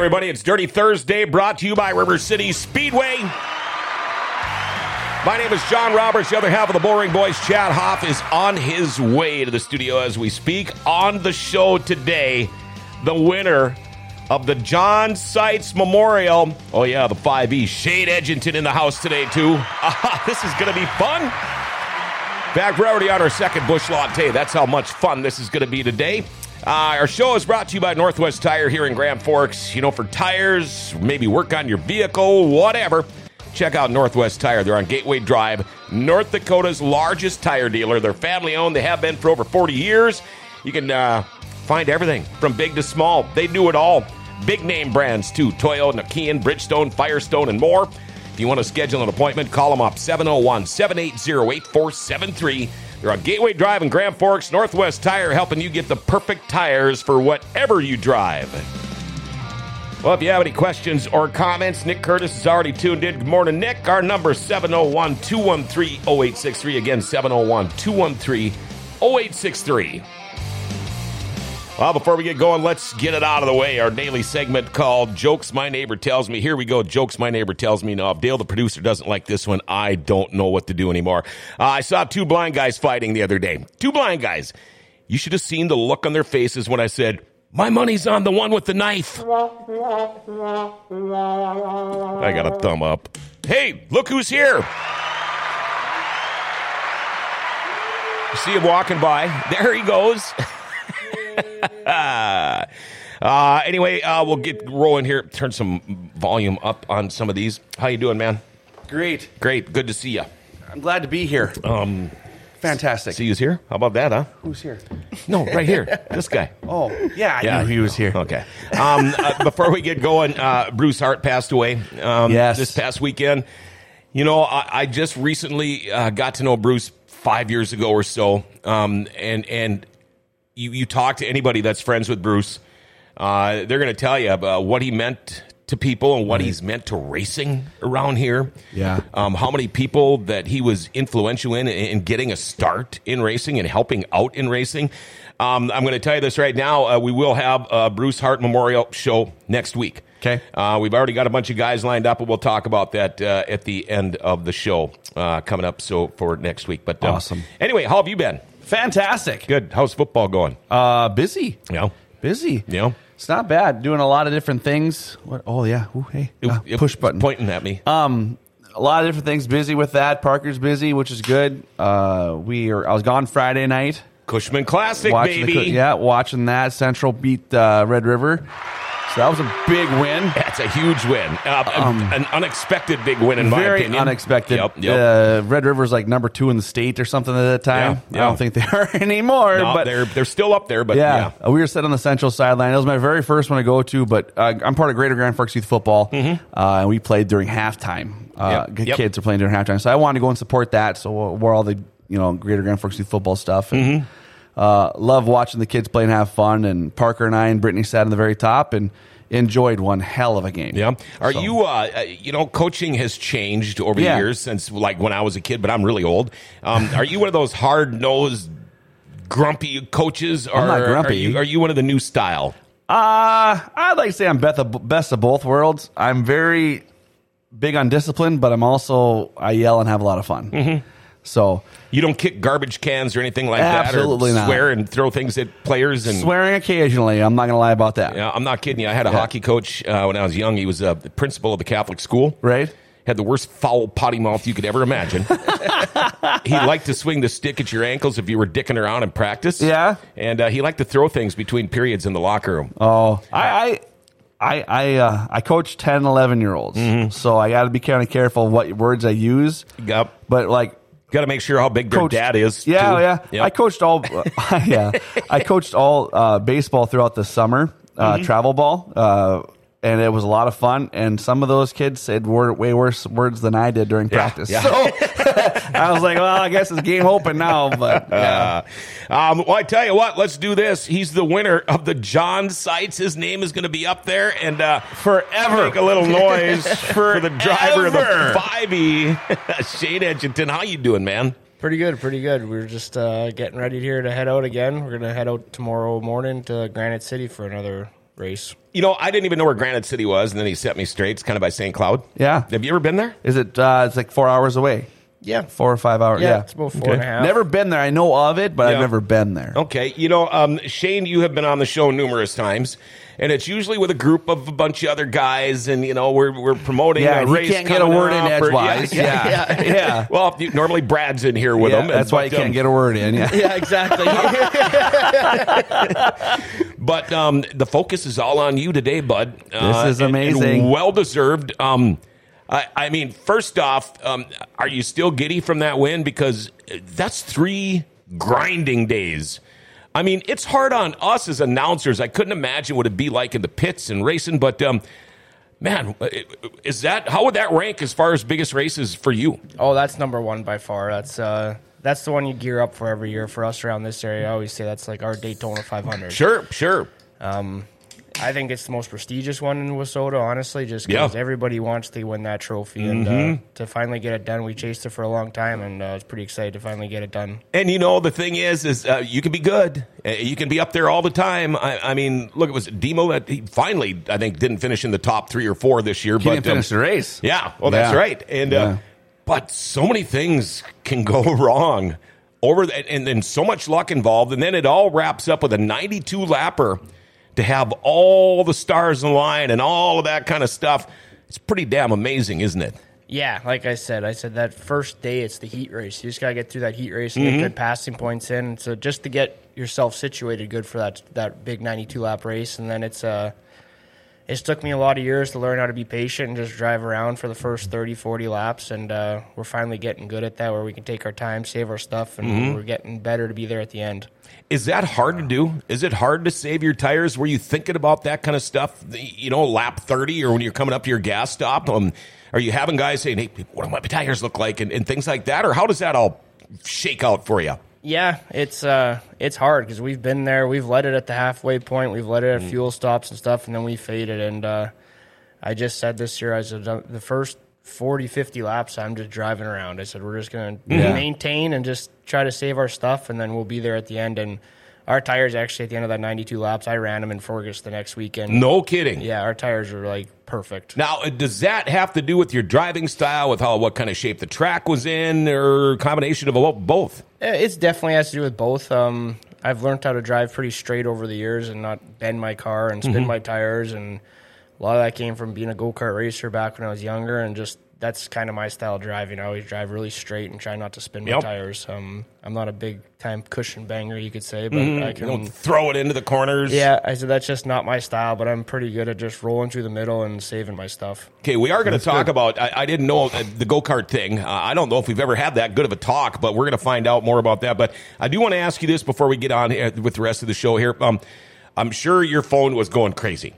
everybody, it's Dirty Thursday brought to you by River City Speedway. My name is John Roberts. The other half of the Bullring Boys, Chad Hoff, is on his way to the studio as we speak. On the show today, the winner of the John Seitz Memorial. Oh, yeah, the 5E. Shane Edginton in the house today, too. Uh, this is going to be fun. Fact, we're already on our second Busch Latte. That's how much fun this is going to be today. Uh, our show is brought to you by Northwest Tire here in Grand Forks. You know, for tires, maybe work on your vehicle, whatever. Check out Northwest Tire. They're on Gateway Drive, North Dakota's largest tire dealer. They're family owned. They have been for over 40 years. You can uh, find everything from big to small. They do it all. Big name brands too Toyo, Nokian, Bridgestone, Firestone, and more. If you want to schedule an appointment, call them up 701 780 8473. They're on Gateway Drive in Grand Forks, Northwest Tire, helping you get the perfect tires for whatever you drive. Well, if you have any questions or comments, Nick Curtis is already tuned in. Good morning, Nick. Our number is 701 213 0863. Again, 701 213 0863. Well, before we get going, let's get it out of the way. Our daily segment called Jokes My Neighbor Tells Me. Here we go. Jokes My Neighbor Tells Me. Now, if Dale, the producer, doesn't like this one, I don't know what to do anymore. Uh, I saw two blind guys fighting the other day. Two blind guys. You should have seen the look on their faces when I said, My money's on the one with the knife. I got a thumb up. Hey, look who's here. See him walking by. There he goes. uh, anyway, uh, we'll get rolling here. Turn some volume up on some of these. How you doing, man? Great. Great. Good to see you. I'm glad to be here. Um, Fantastic. see who's here? How about that, huh? Who's here? No, right here. this guy. Oh, yeah, I Yeah. knew he was here. Okay. Um, uh, before we get going, uh, Bruce Hart passed away um, Yes. this past weekend. You know, I, I just recently uh, got to know Bruce five years ago or so, um, and and you you talk to anybody that's friends with Bruce, uh, they're going to tell you about what he meant to people and what he's meant to racing around here. Yeah. Um, how many people that he was influential in in getting a start in racing and helping out in racing. Um, I'm going to tell you this right now. Uh, we will have a Bruce Hart Memorial show next week. Okay. Uh, we've already got a bunch of guys lined up, and we'll talk about that uh, at the end of the show uh, coming up. So for next week. But uh, Awesome. Anyway, how have you been? Fantastic. Good. How's football going? Uh, busy. Yeah. Busy. Yeah. It's not bad. Doing a lot of different things. What? Oh yeah. Ooh, hey. Ah, It- push button. pointing at me. Um, a lot of different things. Busy with that. Parker's busy, which is good. Uh, we are. I was gone Friday night. Cushman Classic, watching baby. The, yeah, watching that. Central beat uh, Red River. So that was a big win. That's a huge win. Uh, an unexpected big win, in my Um, Very unexpected. Yep. Yep. Uh, Red River's like number two in the state or something at that time. Yeah, yeah. I don't think they are anymore. no, but they're they're still up there, but yeah. yeah, we were sitting on the central sideline. It was my very first one to go to, but uh, I'm part of Greater Grand Forks Youth Football, uh, and we played during halftime. Uh, Mm-hmm. Yep. Kids are playing during halftime, so I wanted to go and support that. So we're all the you know Greater Grand Forks Youth Football stuff. And, Mm-hmm. Uh, love watching the kids play and have fun. And Parker and I and Brittany sat in the very top and enjoyed one hell of a game. Yeah. Are So- you, uh, uh, you know, coaching has changed over the years since like when I was a kid, but I'm really old. Um, are you one of those hard nosed, grumpy coaches? Or not Are grumpy. you, are you one of the new style? Uh, I'd like to say I'm best of, best of both worlds. I'm very big on discipline, but I'm also I yell and have a lot of fun. Mm-hmm. So You don't kick garbage cans or anything like Absolutely that, or not. swear and throw things at players and. swearing occasionally, I'm not going to lie about that. Yeah, I'm not kidding you. I had a hockey coach uh, when I was young. He was uh, the principal of the Catholic school. Right? Had the worst foul potty mouth you could ever imagine. he liked to swing the stick at your ankles if you were dicking around in practice. Yeah. and uh, he liked to throw things between periods in the locker room. Oh, I, I, I, I, uh, I coach 10, 11 year olds, Mm-hmm. so I got to be kind of careful what words I use. Yep. But like, Got to make sure how big their coached- dad is. Yeah, too. yeah. Yep. I coached all. yeah, I coached all uh, baseball throughout the summer, uh, Mm-hmm. travel ball, uh, and it was a lot of fun. And some of those kids said word, way worse words than I did during practice. yeah. So I was like, well, I guess it's game open now. But yeah. Um, well, I tell you what, let's do this. He's the winner of the John Seitz. His name is going to be up there, and uh, Forever. make a little noise for the driver of the Forever. 5E, Shane Edginton. How you doing, man? Pretty good, pretty good. We're just uh, getting ready here to head out again. We're gonna head out tomorrow morning to Granite City for another race. You know, I didn't even know where Granite City was, and then he set me straight. It's kind of by St. Cloud. Yeah. Have you ever been there? Is it? Uh, it's like four hours away. Yeah, Four or five hours. yeah, Yeah. it's about four and a half. Never been there. I know of it, but Yeah. I've never been there. Okay, you know, um, Shane, you have been on the show numerous times, and it's usually with a group of a bunch of other guys, and you know, we're we're promoting Yeah, a race. can't get a word in up, or- edgewise. Yeah, Yeah, yeah. Well, you- normally Brad's in here with Yeah, him. that's why you um, can't get a word in. Yeah. Yeah, exactly. But um, the focus is all on you today, bud. Uh, is amazing. well deserved. Um, I, I mean, first off, um, are you still giddy from that win? Because that's three grinding days. I mean, it's hard on us as announcers. I couldn't imagine what it'd be like in the pits and racing, but um, man, is that how would that rank as far as biggest races for you? oh, that's number one by far. That's uh, that's the one you gear up for every year for us around this area. I always say that's like our Daytona 500. Sure, sure. I think it's the most prestigious one in Wissota, honestly, just because Yeah. Mm-hmm. everybody wants to win that trophy. And uh, to finally get it done, we chased it for a long time, and uh, I was pretty excited to finally get it done. And you know the thing is, is uh, you can be good. Uh, You can be up there all the time. I, I mean, look, it was Demo that he finally, I think, didn't finish in the top three or four this year. He but didn't finish um, the race. Yeah, well, that's right. And uh, Yeah. but so many things can go wrong over that, and then so much luck involved, and then it all wraps up with a 92 lapper to have all the stars align and all of that kind of stuff. It's pretty damn amazing, isn't it? Yeah, like I said, I said that first day it's the heat race. You just gotta get through that heat race and Mm-hmm. get good passing points in. So just to get yourself situated good for that that big ninety two lap race, and then it's uh it's took me a lot of years to learn how to be patient and just drive around for the first 30, 40 laps, and uh, we're finally getting good at that, where we can take our time, save our stuff, and Mm-hmm. we're getting better to be there at the end. Is that hard to do? Is it hard to save your tires? Were you thinking about that kind of stuff? You know, lap thirty, or when you're coming up to your gas stop? Um, are you having guys saying, "Hey, what do my tires look like?" and, and things like that, or how does that all shake out for you? Yeah, it's uh, it's hard because we've been there. We've led it at the halfway point. We've led it Mm. at fuel stops and stuff, and then we faded. And uh, I just said this year, I said the first 40, 50 laps, I'm just driving around. I said we're just going to Yeah. maintain and just try to save our stuff, and then we'll be there at the end. And our tires actually at the end of that 92 laps, I ran them in Fergus the next weekend. No kidding. Yeah, our tires are like perfect. Now, uh, does that have to do with your driving style, with how what kind of shape the track was in, or combination of both? Yeah, It's definitely has to do with both. Um, I've learned how to drive pretty straight over the years and not bend my car and spin my tires, and a lot of that came from being a go kart racer back when I was younger, and just that's kind of my style of driving. I always drive really straight and try not to spin my Yep. tires. Um, I'm not a big time cushion banger, you could say, but I You can. know, throw it into the corners. yeah, I said that's just not my style, but I'm pretty good at just rolling through the middle and saving my stuff. Okay, we are going to talk about. I, I didn't know uh, the go kart thing. Uh, I don't know if we've ever had that good of a talk, but we're going to find out more about that. But I do want to ask you this before we get on here with the rest of the show here. Um, I'm sure your phone was going crazy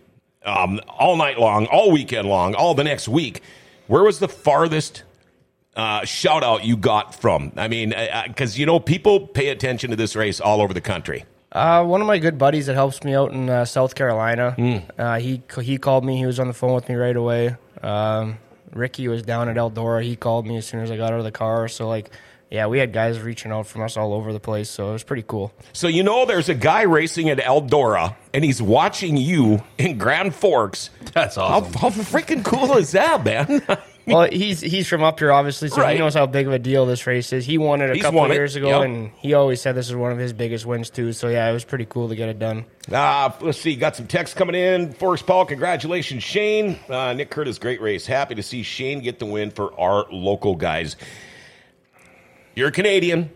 um, all night long, all weekend long, all the next week. Where was the farthest uh, shout out you got from? I mean, because you know people pay attention to this race all over the country. Uh, one of my good buddies that helps me out in uh, South Carolina. Uh, he he called me. He was on the phone with me right away. Um, Ricky was down at Eldora. He called me as soon as I got out of the car. So like, yeah, we had guys reaching out from us all over the place. So it was pretty cool. So you know there's a guy racing at Eldora, and he's watching you in Grand Forks. That's awesome. how freaking cool is that, man? well, he's he's from up here, obviously, so Right. he knows how big of a deal this race is. He won it a He's couple of years ago, yep. and he always said this is one of his biggest wins too. So yeah, it was pretty cool to get it done. Uh, let's see. Got some text coming in. Forrest Paul, congratulations, Shane. Uh, Nick Curtis, great race. Happy to see Shane get the win for our local guys. You're a Canadian,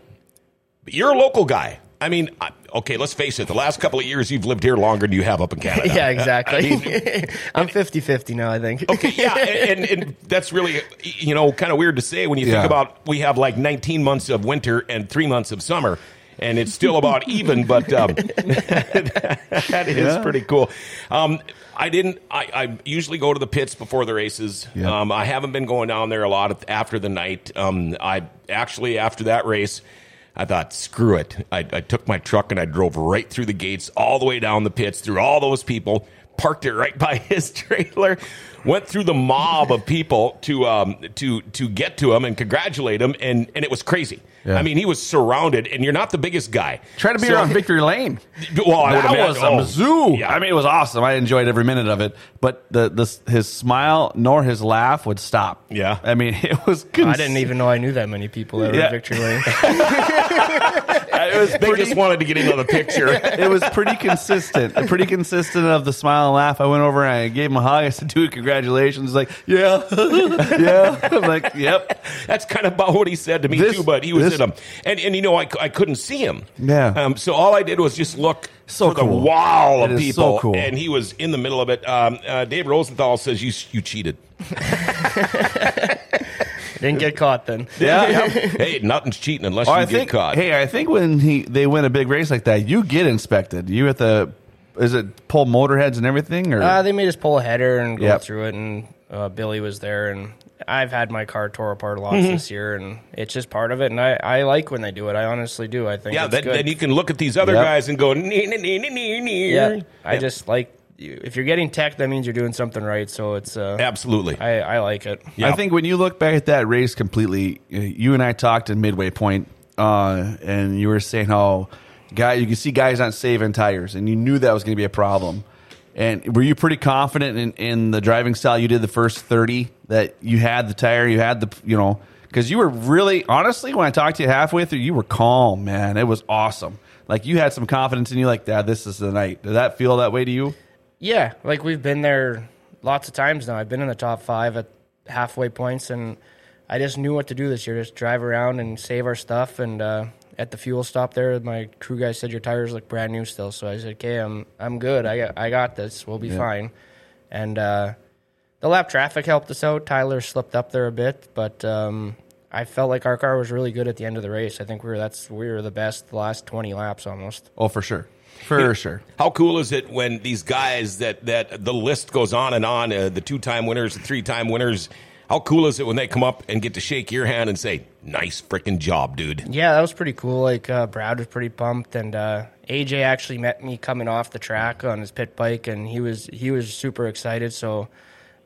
but you're a local guy. I mean, I- okay, let's face it. The last couple of years, you've lived here longer than you have up in Canada. yeah, exactly. I'm 50-50 now, I think. Okay, yeah, and, and, and that's really, you know, kind of weird to say when you think Yeah. about we have like 19 months of winter and three months of summer, and it's still about even, but um, that is Yeah. pretty cool. Um, I didn't. I, I usually go to the pits before the races. Yeah. Um, I haven't been going down there a lot after the night. Um, I actually after that race, I thought, screw it. I, I took my truck and I drove right through the gates, all the way down the pits, through all those people, parked it right by his trailer, went through the mob of people to um, to to get to him and congratulate him, and and it was crazy. Yeah. I mean, he was surrounded, and you're not the biggest guy. Try to be So- around Victory Lane. Well, I that imagine- was a oh, zoo. yeah. I mean, it was awesome. I enjoyed every minute of it. But the, the his smile nor his laugh would stop. Yeah. I mean, it was. I didn't even know I knew that many people that were Yeah. at Victory Lane. It was They just wanted to get into the picture. it was pretty consistent. Pretty consistent of the smile and laugh. I went over and I gave him a hug. I said, "Dude, congratulations!" He's like, "Yeah, yeah." I'm like, "Yep." That's kind of about what he said to me This- too. But he was this- in him, and and you know I, I couldn't see him. Yeah. Um. So all I did was just look So for the cool. wall of people, so cool. and he was in the middle of it. Um. Uh, Dave Rosendahl says you you cheated. Didn't get caught then. Yeah. hey, nothing's cheating unless Well, you I get think. caught. Hey, I think when he they win a big race like that, you get inspected. You have to. Is it pull motorheads and everything, or Uh, they made us pull a header and go Yep. through it, and uh, Billy was there, and I've had my car tore apart lots Mm-hmm. this year, and it's just part of it. And I, I like when they do it. I honestly do. I think yeah, it's then, good. then you can look at these other Yep. guys and go, nee, nee, nee, nee, nee, nee. yeah, I just like if you're getting tech, that means you're doing something right. So it's uh, absolutely. I, I like it. Yeah. I think when you look back at that race completely, uh, you and I talked in midway point, uh, and you were saying how guy you can see guys not saving tires, and you knew that was going to be a problem. And were you pretty confident in, in the driving style you did the first thirty that you had the tire, you had the you know because you were really honestly when I talked to you halfway through, you were calm, man. It was awesome. Like you had some confidence in you, like, yeah, this is the night. Did that feel that way to you? Yeah, like we've been there lots of times now. I've been in the top five at halfway points, and I just knew what to do this year. Just drive around and save our stuff. And uh, at the fuel stop there, my crew guy said your tires look brand new still. So I said, "Okay, I'm I'm good. I got I got this. We'll be fine." And uh, the lap traffic helped us out. Tyler slipped up there a bit, but um, I felt like our car was really good at the end of the race. I think we were that's we were the best the last twenty laps almost. Oh, for sure, for sure. How cool is it when these guys that that the list goes on and on, uh, the two time winners, the three time winners. How cool is it when they come up and get to shake your hand and say, "Nice freaking job, dude." Yeah, that was pretty cool. Like uh, Brad was pretty pumped, and uh, AJ actually met me coming off the track on his pit bike, and he was he was super excited. So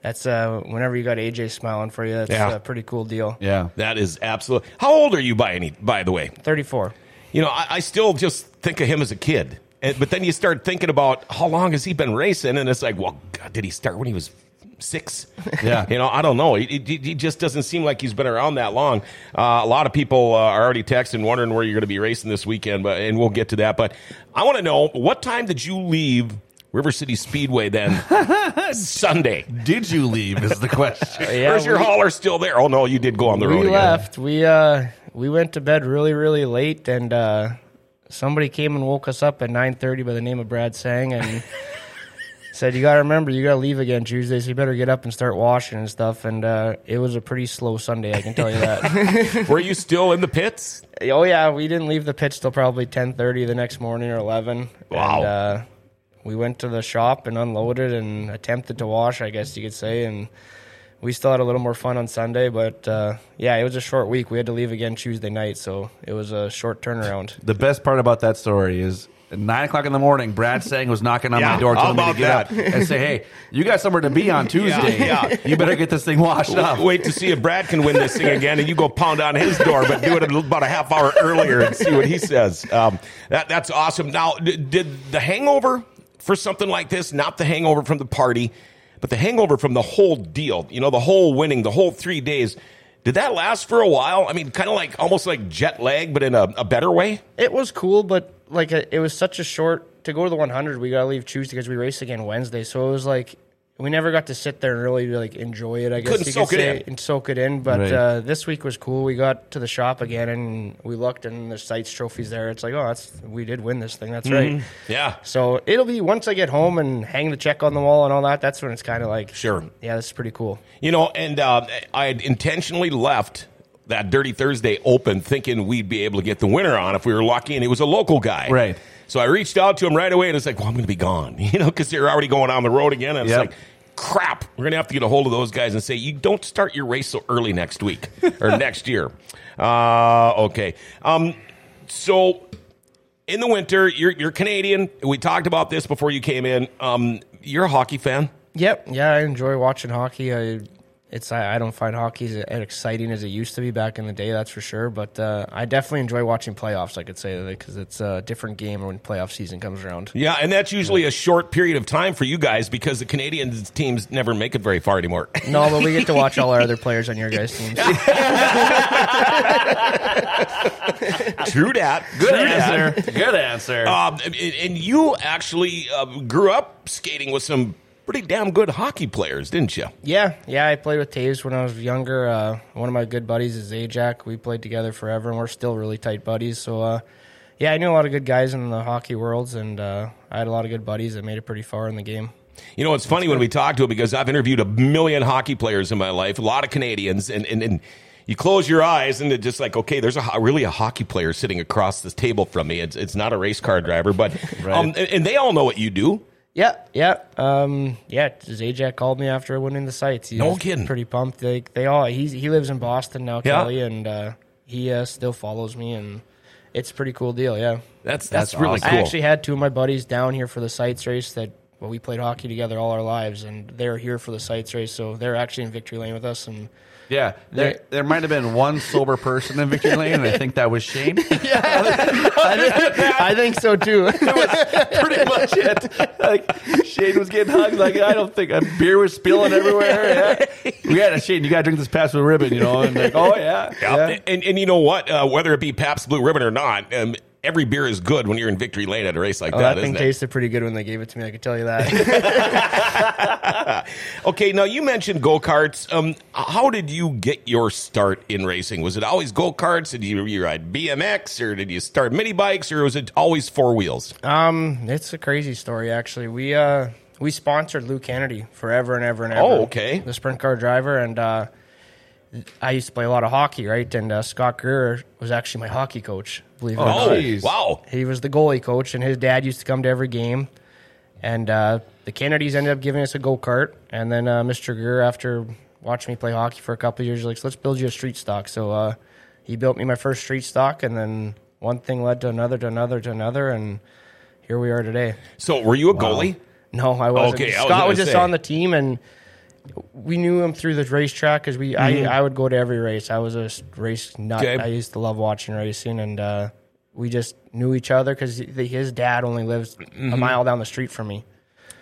that's uh, whenever you got AJ smiling for you, that's Yeah. a pretty cool deal. Yeah. That is absolutely. How old are you by any? By the way, Thirty four. you know I, I still just think of him as a kid, and, but then you start thinking about how long has he been racing, and it's like, well, God, did he start when he was six? Yeah. you know, I don't know. He, he, he just doesn't seem like he's been around that long. Uh, a lot of people uh, are already texting, wondering where you're going to be racing this weekend, but and we'll get to that. But I want to know what time did you leave River City Speedway then Sunday? Did you leave? Is the question. Yeah, or is your we- hauler still there? Oh no, you did go on the road. we again. left. We uh we went to bed really really late, and uh, somebody came and woke us up at nine thirty by the name of Brad Sang, and said you got to remember you got to leave again Tuesday, so you better get up and start washing and stuff. And uh, it was a pretty slow Sunday, I can tell you that. Were you still in the pits? oh yeah, we didn't leave the pits till probably ten thirty the next morning or eleven. Wow. And, uh, we went to the shop and unloaded and attempted to wash, I guess you could say, and we still had a little more fun on Sunday. But uh, yeah, it was a short week. We had to leave again Tuesday night, so it was a short turnaround. The best part about that story is at nine o'clock in the morning, Brad Sang was knocking on Yeah, my door, telling me to get that? up and say, "Hey, you got somewhere to be on Tuesday. yeah. You better get this thing washed up." Wait to see if Brad can win this thing again, and you go pound on his door, but do it about a half hour earlier and see what he says. Um, that, that's awesome. Now, d- did the hangover for something like this, not the hangover from the party, but the hangover from the whole deal, you know, the whole winning, the whole three days, did that last for a while? I mean, kind of like almost like jet lag, but in a, a better way? It was cool, but like it was such a short. To go to the 100, we gotta leave Tuesday because we race again Wednesday. So it was like we never got to sit there and really like enjoy it. I guess Couldn't you soak could it say, in. and soak it in. But Right. uh, this week was cool. We got to the shop again and we looked, and there's Seitz trophies there. It's like, oh, that's we did win this thing. That's Mm-hmm. right. Yeah. So it'll be once I get home and hang the check on the wall and all that. That's when it's kind of like, Sure. yeah, this is pretty cool. You know, and uh, I had intentionally left that Dirty Thursday open thinking we'd be able to get the winner on if we were lucky, and it was a local guy. Right. So I reached out to him right away, and it's like, well, I'm going to be gone, you know, because they're already going on the road again. And Yep. it's like, crap, we're going to have to get a hold of those guys and say, you don't start your race so early next week or next year. Uh, okay. Um, so in the winter, you're, you're Canadian. We talked about this before you came in. Um, you're a hockey fan. Yep. Yeah, I enjoy watching hockey. I it's I, I don't find hockey as, as exciting as it used to be back in the day. That's for sure. But uh, I definitely enjoy watching playoffs. I could say because it's a different game when playoff season comes around. Yeah, and that's usually a short period of time for you guys because the Canadian teams never make it very far anymore. No, but we get to watch all our other players on your guys' teams. True that. Good True that. answer. Good answer. Um, and, and you actually uh, grew up skating with some pretty damn good hockey players, didn't you? Yeah, yeah. I played with Toews when I was younger. Uh, one of my good buddies is Zajac. We played together forever, and we're still really tight buddies. So, uh, yeah, I knew a lot of good guys in the hockey worlds, and uh, I had a lot of good buddies that made it pretty far in the game. You know, it's funny when we talk to him because I've interviewed a million hockey players in my life, a lot of Canadians, and, and, and you close your eyes and it's just like, okay, there's a really a hockey player sitting across this table from me. It's, it's not a race car driver, but um, and, and they all know what you do. Yeah, yeah, um, yeah. Zajac called me after winning the Seitz. He No was kidding. Pretty pumped. They, they all. He's, he lives in Boston now, Yeah. Kelly, and uh, he uh, still follows me, and it's a pretty cool deal. Yeah, That's that's, That's really awesome. cool. I actually had two of my buddies down here for the Seitz race that. Well, we played hockey together all our lives, and they're here for the Seitz race. So they're actually in victory lane with us, and yeah, there, there might have been one sober person in Victory Lane, and I think that was Shane. yeah, I think so too. Pretty much it. Like Shane was getting hugged. Like I don't think a beer was spilling everywhere. Yeah. We had a Shane. You got to drink this past with ribbon, you know. And like, oh yeah, Yeah. yeah. And, and you know what? Uh, whether it be Pabst Blue Ribbon or not, um, every beer is good when you're in victory lane at a race like Oh, that, that thing tasted pretty good when they gave it to me. I can tell you that. Okay, now you mentioned go karts. Um, how did you get your start in racing? Was it always go karts? Did you, you ride BMX or did you start mini bikes or was it always four wheels? Um, it's a crazy story actually. We uh we sponsored Lou Kennedy forever and ever and ever. Oh, okay. The sprint car driver and uh I used to play a lot of hockey, right? And uh, Scott Greer was actually my hockey coach. Believe it or Oh, not. geez. wow. He was the goalie coach, and his dad used to come to every game. And uh, the Kennedys ended up giving us a go kart, and then uh, Mr. Greer, after watching me play hockey for a couple of years, like, "Let's build you a street stock." So uh, he built me my first street stock, and then one thing led to another, to another, to another, and here we are today. So were you a goalie? No, I wasn't. Okay, I was Scott was, just say. on the team, and we knew him through the racetrack because we. I, I would go to every race. I was a race nut. Mm-hmm. Okay. I used to love watching racing, and uh, we just knew each other because his dad only lives Mm-hmm. a mile down the street from me.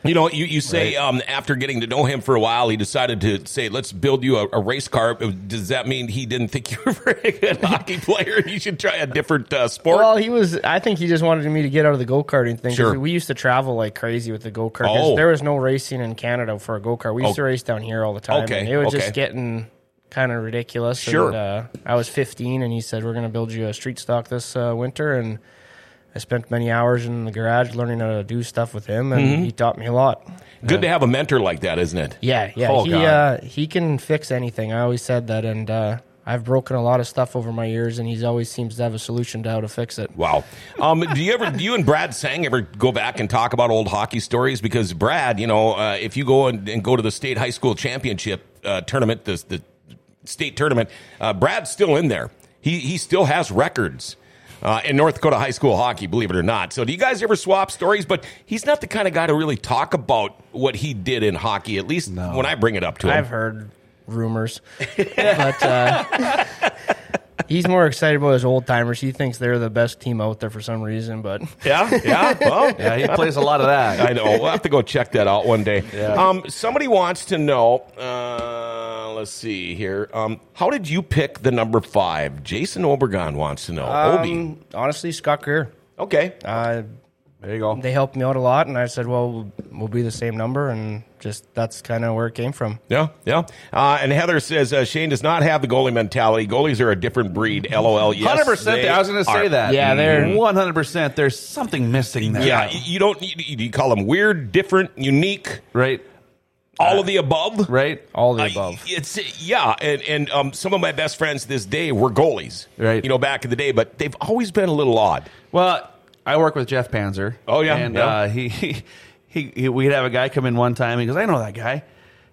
You know, you, you say um, after getting to know him for a while, he decided to say, let's build you a, a race car. Does that mean he didn't think you were a very good hockey player and you should try a different uh, sport? Well, he was. I think he just wanted me to get out of the go karting thing. Sure. We used to travel like crazy with the go kart. Oh. There was no racing in Canada for a go kart. We used to race down here all the time. Okay, And it was okay. just getting kind of ridiculous. Sure. And, uh, I was 15, and he said, "We're going to build you a street stock this uh, winter." And I spent many hours in the garage learning how to do stuff with him, and Mm-hmm. he taught me a lot. Good to have a mentor like that, isn't it? Yeah, yeah. Oh, he uh, he can fix anything. I always said that, and uh, I've broken a lot of stuff over my years, and he's always seems to have a solution to how to fix it. Wow. Um, do you ever, do you and Brad Sang ever go back and talk about old hockey stories? Because Brad, you know, uh, if you go and, and go to the state high school championship uh, tournament, the, the state tournament, uh, Brad's still in there. He he still has records. Uh, in North Dakota high school hockey, believe it or not. So, do you guys ever swap stories? But he's not the kind of guy to really talk about what he did in hockey. At least when I bring it up to him. I've heard rumors, but uh, he's more excited about his old timers. He thinks they're the best team out there for some reason. But yeah, yeah. Well, Yeah, he plays a lot of that. I know. We'll have to go check that out one day. Yeah. Um, somebody wants to know. Uh, let's see here. Um, how did you pick the number five? Jason Obergon wants to know. Obi. um, honestly, Scott Greer, Okay. uh, There you go. they helped me out a lot, and I said, "Well, we'll, we'll be the same number," and just that's kind of where it came from. Yeah, yeah. Uh, and Heather says uh, Shane does not have the goalie mentality. Goalies are a different breed. LOL. Yes, Hundred percent. they I was going to say are. that. Yeah, they're- one hundred percent. There's something missing there. Yeah, you you don't. You, you call them weird, different, unique. Right. All of the above, right? All the Uh, above. it's yeah, and and um, some of my best friends this day were goalies, Right. You know, back in the day, but they've always been a little odd. Well, I work with Jeff Panzer. Oh, yeah, and yeah. Uh, he, he, he, he, we'd have a guy come in one time. He goes, "I know that guy,"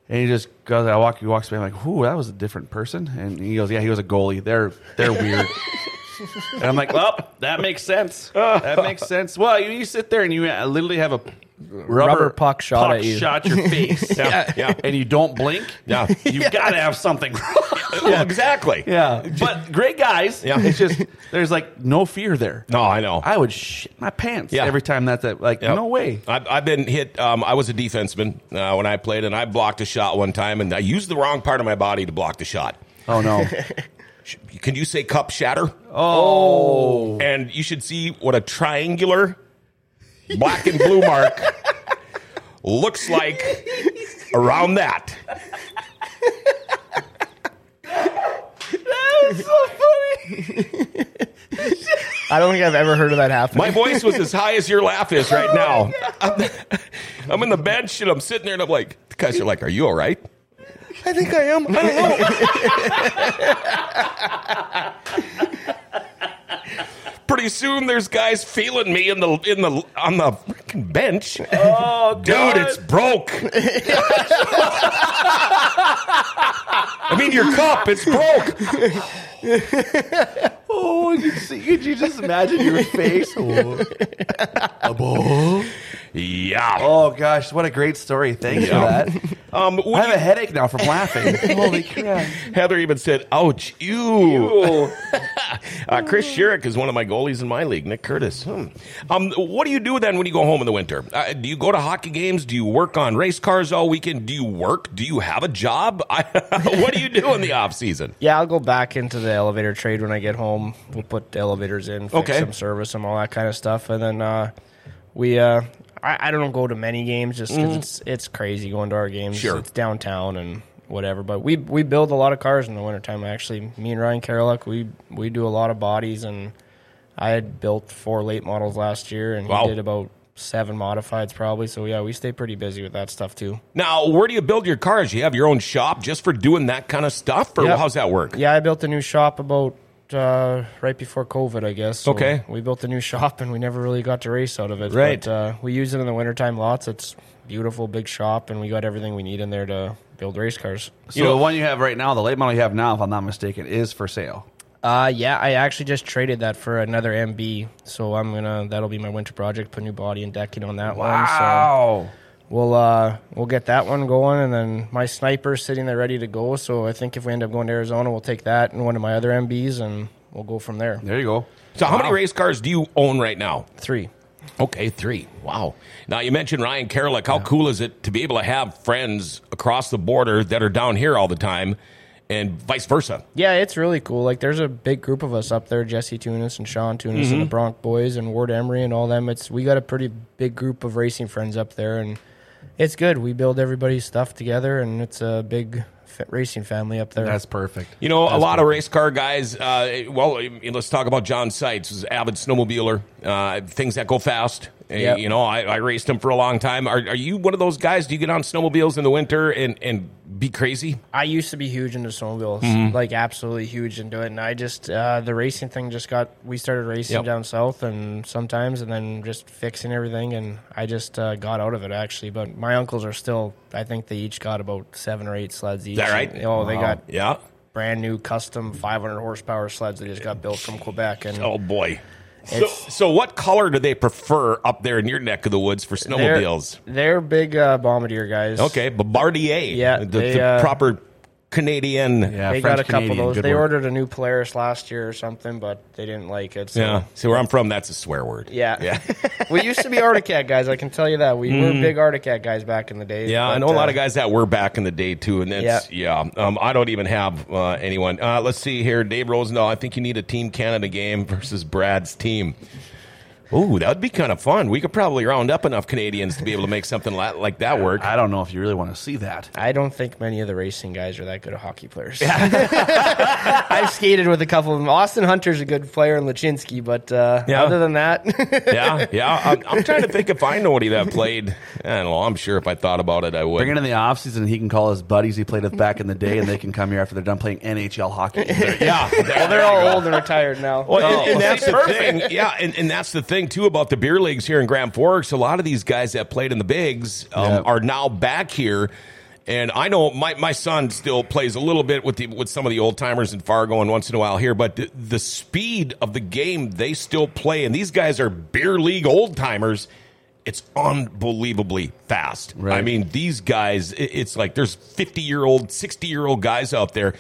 and he just goes. I walk. He walks by. I'm like, "Who? That was a different person." And he goes, "Yeah, he was a goalie. They're they're weird." and I'm like, "Well, that makes sense. That makes sense." Well, you, you sit there and you uh, literally have a rubber, Rubber puck shot at you. shot your face. Yeah, yeah. and you don't blink. Yeah. you've got to have something wrong. Well, exactly. Yeah, but great guys. Yeah. it's just there's like no fear there. No, I know. I would shit my pants Yeah. every time that's that. Like, Yep. no way. I've, I've been hit. Um, I was a defenseman uh, when I played, and I blocked a shot one time, and I used the wrong part of my body to block the shot. Oh no. Can you say cup shatter? oh. And you should see what a triangular black and blue mark looks like around that. That was so funny. I don't think I've ever heard of that happen. My voice was as high as your laugh is right now. I'm, I'm in the bench and I'm sitting there and I'm like, the guys are like, "Are you all right?" I think I am. I don't know. Pretty soon, there's guys feeling me in the in the on the freaking bench. Oh, Dude, God. it's broke. I mean, your cup, it's broke. Oh, you see, could you just imagine your face? Oh. A ball. Yeah. Oh gosh, what a great story! Thanks Yeah. for that. Um, I have a headache now from laughing. Holy crap! Heather even said, "Ouch, ew." uh, Chris Sherrick is one of my goalies in my league. Nick Curtis. Hmm. Um, what do you do then when you go home in the winter? Uh, do you go to hockey games? Do you work on race cars all weekend? Do you work? Do you have a job? what do you do in the off season? Yeah, I'll go back into the elevator trade when I get home. We'll put the elevators in, fix Okay. some service and all that kind of stuff, and then uh, we. Uh, I, I don't go to many games just because it's it's crazy going to our games. Mm. Sure. it's downtown and whatever. But we we build a lot of cars in the wintertime. Actually, me and Ryan Karoluk, we we do a lot of bodies, and I had built four late models last year, and Wow. he did about seven modifieds probably. So yeah, we stay pretty busy with that stuff too. Now, where do you build your cars? You have your own shop just for doing that kind of stuff, or Yep. how's that work? Yeah, I built a new shop about uh, right before COVID, I guess. So Okay. We built a new shop and we never really got to race out of it. Right. But uh, we use it in the wintertime lots. It's beautiful, big shop, and we got everything we need in there to build race cars. So the one you have right now, the late model you have now, if I'm not mistaken, is for sale. Uh, yeah, I actually just traded that for another MB. So I'm gonna that'll be my winter project. Put new body and decking on that one. So we'll uh, we'll get that one going, and then my sniper's sitting there ready to go. So I think if we end up going to Arizona, we'll take that and one of my other MBs, and we'll go from there. There you go. So, how many race cars do you own right now? Three. Okay, three. Wow. Now you mentioned Ryan Karolek. How cool is it to be able to have friends across the border that are down here all the time, and vice versa? Yeah, it's really cool. Like, there's a big group of us up there: Jesse Tunis and Sean Tunis and the Bronc boys and Ward Emery and all them. It's we got a pretty big group of racing friends up there, and it's good. We build everybody's stuff together, and it's a big racing family up there. That's perfect. You know, a lot of race car guys. Uh, well, let's talk about John Seitz, who's an avid snowmobiler. Uh, things that go fast. Uh, Yep. You know, I, I raced him for a long time. Are, are you one of those guys? Do you get on snowmobiles in the winter and, and be crazy? I used to be huge into snowmobiles, like absolutely huge into it, and I just uh, the racing thing just got. We started racing Yep. down south, and sometimes, and then just fixing everything, and I just uh, got out of it actually. But my uncles are still. I think they each got about seven or eight sleds each. that right? Oh, they got Yeah. brand new custom 500 horsepower sleds that just got built from Quebec, and Oh boy. So, so what color do they prefer up there in your neck of the woods for they're, snowmobiles? they're big uh, bombardier guys. Okay, Bombardier. Yeah, the, they, the uh, proper Canadian. Yeah, they got a couple French-Canadian, of those. They work. ordered a new Polaris last year or something, but they didn't like it. So. Yeah. See where I'm from, that's a swear word. Yeah. Yeah. we used to be Arctic Cat guys. I can tell you that. We were big Arctic Cat guys back in the day. Mm. Yeah, I but, know a lot uh, of guys that were back in the day too, and that's yeah. um, I don't even have uh, anyone. Uh, let's see here, Dave Rosendahl. I think you need a Team Canada game versus Brad's team. Ooh, that would be kind of fun. We could probably round up enough Canadians to be able to make something like that work. I don't know if you really want to see that. I don't think many of the racing guys are that good at hockey players. I've skated with a couple of them. Austin Hunter's a good player and Lachinsky, but uh, Yeah. other than that, yeah, yeah. I'm, I'm trying to think if I know any that played. I don't know. I'm sure if I thought about it, I would. Bring it in the offseason, and he can call his buddies he played with back in the day, and they can come here after they're done playing NHL hockey. yeah, well, they're all old and retired now. Well, and, and Oh. that's the thing. Yeah, and, and that's the thing too about the beer leagues here in Grand Forks. A lot of these guys that played in the bigs um, Yeah. are now back here. And I know my, my son still plays a little bit with the with some of the old timers in Fargo and once in a while here, but the, the speed of the game they still play, and these guys are beer league old timers. It's unbelievably fast. Right. I mean, these guys, it's like there's 50 year old, 60 year old guys out there.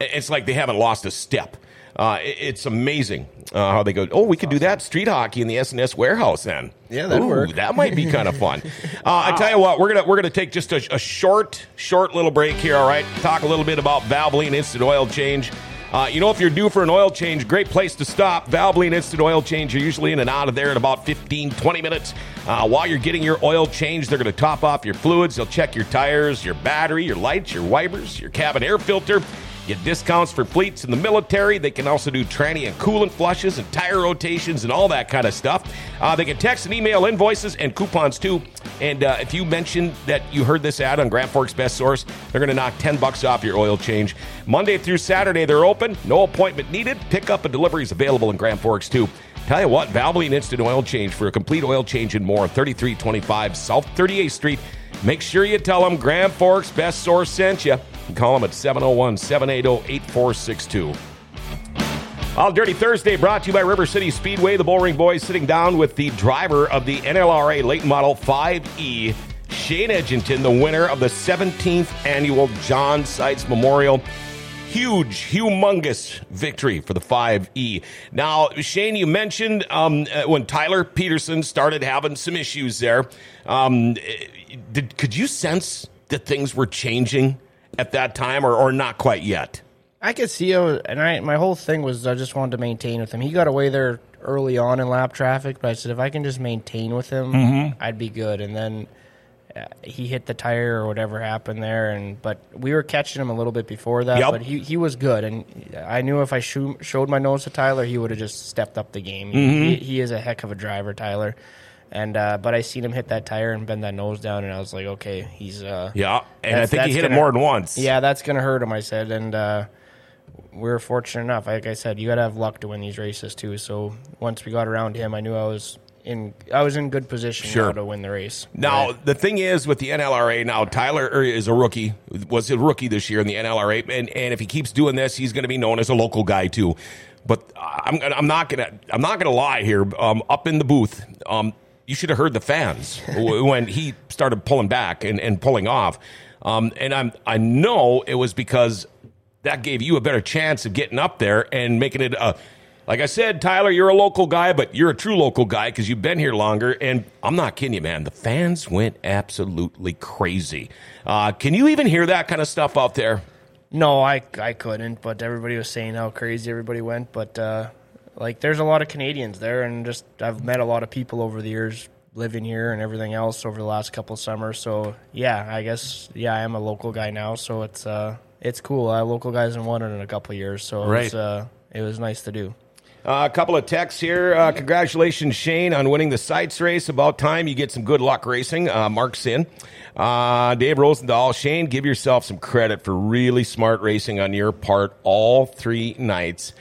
It's like they haven't lost a step. Uh, it- it's amazing uh, how they go. Oh, we could do that street hockey in the SNS warehouse then. Yeah, that'd work. That might be kind of fun. Uh, I tell you what, we're gonna we're gonna take just a, a short short little break here. All right, talk a little bit about Valvoline Instant Oil Change. Uh, you know, if you're due for an oil change, great place to stop. Valvoline Instant Oil Change. You're usually in and out of there in about 15, 20 minutes. Uh, while you're getting your oil change, they're going to top off your fluids. They'll check your tires, your battery, your lights, your wipers, your cabin air filter. Get discounts for fleets in the military. They can also do tranny and coolant flushes and tire rotations and all that kind of stuff. Uh, they can text and email invoices and coupons too. And uh, if you mention that you heard this ad on Grand Forks Best Source, they're going to knock 10 bucks off your oil change. Monday through Saturday, they're open. No appointment needed. Pickup and delivery is available in Grand Forks too. Tell you what, Valvoline Instant Oil Change for a complete oil change and more, 3325 South 38th Street. Make sure you tell them Grand Forks Best Source sent you. You call them at 701 780 8462. All Dirty Thursday brought to you by River City Speedway. The Bullring Boys sitting down with the driver of the NLRA late model 5E, Shane Edginton, the winner of the 17th annual John Seitz Memorial. Huge, humongous victory for the 5E. Now, Shane, you mentioned um, uh, when Tyler Peterson started having some issues there. Um, did, could you sense that things were changing at that time or, or not quite yet? I could see him, and I my whole thing was I just wanted to maintain with him. He got away there early on in lap traffic, but I said if I can just maintain with him, Mm-hmm. I'd be good. And then uh, he hit the tire or whatever happened there, and but we were catching him a little bit before that. Yep. But he he was good, and I knew if I shoo, showed my nose to Tyler, he would have just stepped up the game. Mm-hmm. He, he is a heck of a driver, Tyler. And uh, but I seen him hit that tire and bend that nose down, and I was like, okay, he's uh, Yeah, and I think he hit it gonna- more than once. yeah, that's going to hurt him, I said. And uh, we were fortunate enough. Like I said, you got to have luck to win these races, too. So once we got around him, I knew I was in I was in good position Sure. to win the race. Now the thing is with the NLRA now, Tyler is a rookie. Was a rookie this year in the NLRA, and and if he keeps doing this, he's going to be known as a local guy too. But I'm I'm not gonna I'm not gonna lie here. Um, up in the booth, um, you should have heard the fans when he started pulling back and, and pulling off. Um, and I'm I know it was because that gave you a better chance of getting up there and making it a. Like I said, Tyler, you're a local guy, but you're a true local guy because you've been here longer. And I'm not kidding you, man. The fans went absolutely crazy. Uh, can you even hear that kind of stuff out there? no, I I couldn't. But everybody was saying how crazy everybody went. But uh, like, there's a lot of Canadians there, and just I've met a lot of people over the years living here and everything else over the last couple summers. So yeah, I guess yeah, I am a local guy now. So it's uh it's cool. Uh, local guys haven't won it in a couple years, so it was, uh, it was nice to do. Uh, a couple of texts here. Uh, congratulations, Shane, on winning the Seitz race. About time you get some good luck racing. Uh, Mark Sin. Uh, Dave Rosendahl. Shane, give yourself some credit for really smart racing on your part all three nights.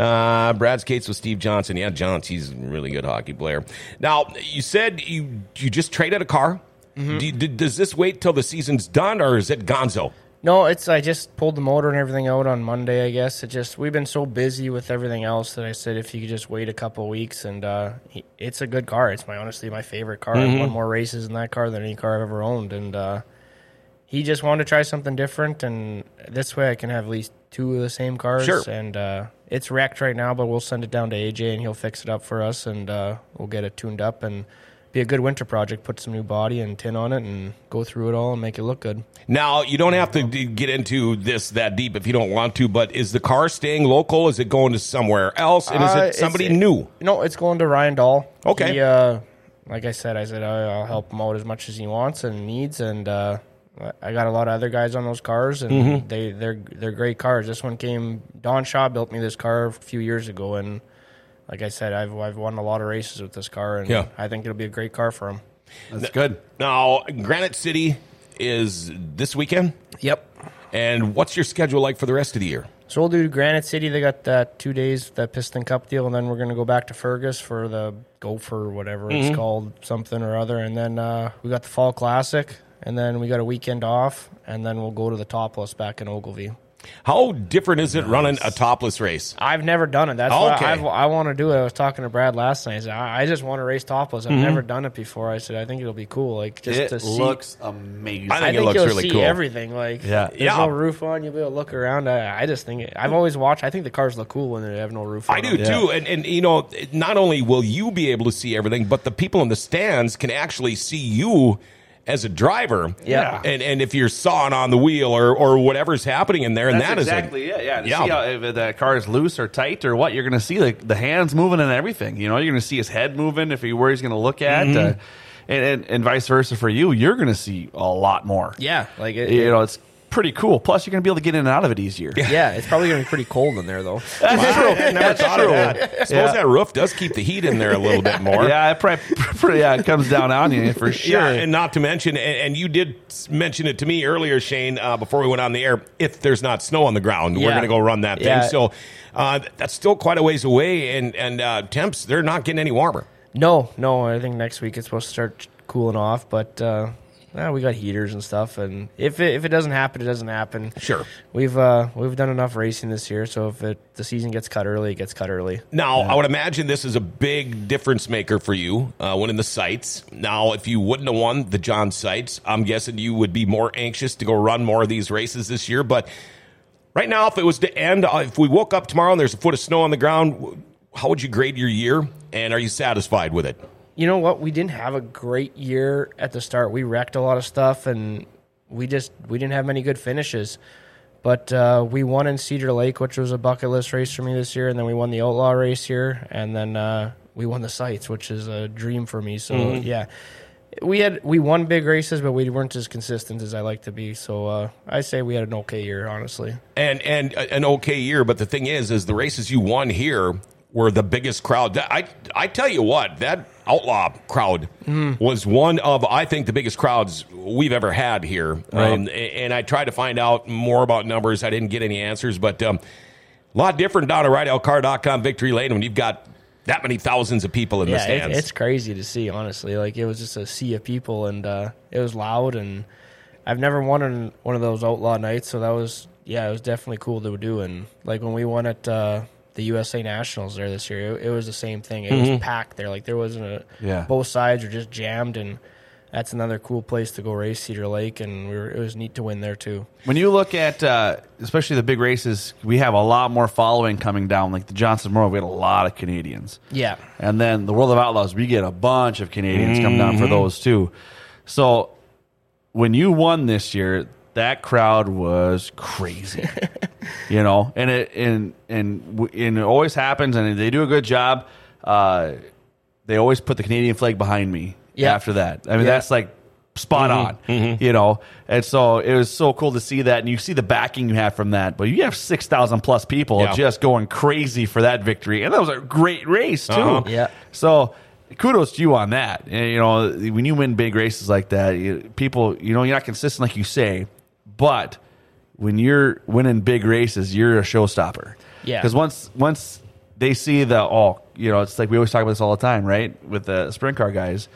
Uh, Brad skates with Steve Johnson. Yeah, Johnson, he's a really good hockey player. Now, you said you you just traded a car. Do you- d- does this wait till the season's done, or is it Gonzo? No, it's I just pulled the motor and everything out on Monday. I guess it just we've been so busy with everything else that I said if you could just wait a couple weeks and uh, he- it's a good car. It's my honestly my favorite car. I've won more races in that car than any car I've ever owned, and uh, he just wanted to try something different. And this way, I can have at least two of the same cars. Sure. And uh, it's wrecked right now, but we'll send it down to AJ and he'll fix it up for us, and uh, we'll get it tuned up and be a good winter project. Put some new body and tin on it, and go through it all and make it look good. Now, you don't have to d- get into this that deep if you don't want to, but is the car staying local? Is it going to somewhere else? And is Uh, it it's- somebody new? No, it's going to Ryan Dahl. Okay. He, uh, like I said, I said I- I'll help him out as much as he wants and needs, and uh, I got a lot of other guys on those cars, and Mm-hmm. they they're they're great cars. This one came. Don Shaw built me this car a few years ago, and like I said, I've I've won a lot of races with this car, and Yeah. I think it'll be a great car for him. That's good. Now, Granite City is this weekend. Yep. And what's your schedule like for the rest of the year? So we'll do Granite City. They got that two days that Piston Cup deal, and then we're gonna go back to Fergus for the Gopher, whatever Mm-hmm. it's called, something or other. And then uh, we got the Fall Classic, and then we got a weekend off, and then we'll go to the Topless back in Ogilvie. How different is it running a topless race? I've never done it. That's Okay. why I've, I want to do it. I was talking to Brad last night. I said, I I just want to race topless. Mm-hmm. I've never done it before. I said, I think it'll be cool. Like just It to see. looks amazing. I I think think it looks you'll really see cool. everything. Like, Yeah. there's Yeah. no roof on. You'll be able to look around. I, I just think it, I've always watched. I think the cars look cool when they have no roof. on I do them. too, and and you know, not only will you be able to see everything, but the people in the stands can actually see you as a driver. Yeah. and and if you're sawing on the wheel or or whatever's happening in there, and That's that is a- exactly it. Yeah, to Yeah. see how if the car is loose or tight or what, you're going to see the, the hands moving and everything. You know, you're going to see his head moving if he where he's going to look at, Mm-hmm. uh, and, and and vice versa for you. You're going to see a lot more. Yeah, like it, you know, it's pretty cool. Plus, you're going to be able to get in and out of it easier. yeah, it's probably gonna be pretty cold in there though. That's true. I never thought of that. I suppose Yeah. that roof does keep the heat in there a little bit more. Yeah, it probably, pretty, yeah, it comes down on you for sure. Yeah, and not to mention, and, and you did s- mention it to me earlier, Shane, uh, before we went on the air. If there's not snow on the ground, we're Yeah. going to go run that thing. Yeah. So uh, that's still quite a ways away, and and uh, temps they're not getting any warmer. No, no, I think next week it's supposed to start cooling off, but uh, yeah, we got heaters and stuff. And if it, if it doesn't happen, it doesn't happen. Sure. we've uh, we've done enough racing this year, so if it, the season gets cut early, it gets cut early. Now, I would imagine this is a big difference maker for you, uh, winning the Seitz. Now, if you wouldn't have won the John Seitz, I'm guessing you would be more anxious to go run more of these races this year. But right now, if it was to end, uh, if we woke up tomorrow and there's a foot of snow on the ground, how would you grade your year? And are you satisfied with it? You know what? We didn't have a great year at the start. We wrecked a lot of stuff, and we just we didn't have many good finishes. But uh, we won in Cedar Lake, which was a bucket list race for me this year, and then we won the Outlaw race here, and then uh, we won the Seitz, which is a dream for me. So yeah, we had we won big races, but we weren't as consistent as I like to be. So uh, I say we had an okay year, honestly. and and a- an okay year. But the thing is, is the races you won here were the biggest crowd. I I tell you what, that outlaw crowd was one of I think the biggest crowds we've ever had here. Um, and I tried to find out more about numbers. I didn't get any answers, but um, a lot different down at RideLCar.com Victory Lane when you've got that many thousands of people in the yeah, it, stands. it's crazy to see. Honestly, like it was just a sea of people, and uh, it was loud. And I've never won on one of those outlaw nights, so that was yeah, it was definitely cool to do. And like when we won at uh, the USA Nationals there this year, it, it was the same thing. It was packed there. Like there wasn't a Yeah. both sides were just jammed, and that's another cool place to go race Cedar Lake, and we were, it was neat to win there too. When you look at, uh, especially the big races, we have a lot more following coming down. Like the John Seitz Memorial, we had a lot of Canadians. Yeah. And then the World of Outlaws, we get a bunch of Canadians come down for those too. So when you won this year, that crowd was crazy. you know, and it and and and it always happens, and they do a good job. Uh, they always put the Canadian flag behind me Yeah. after that. I mean, Yeah. that's like spot on, you know. And so it was so cool to see that, and you see the backing you have from that. But you have six thousand plus people Yeah. just going crazy for that victory, and that was a great race too. Uh-huh. Yeah. So kudos to you on that. And, you know, when you win big races like that, you, people, you know, you're not consistent like you say, but when you're winning big races, you're a showstopper. Yeah. Because once once they see the oh, you know, it's like we always talk about this all the time, right? With the sprint car guys,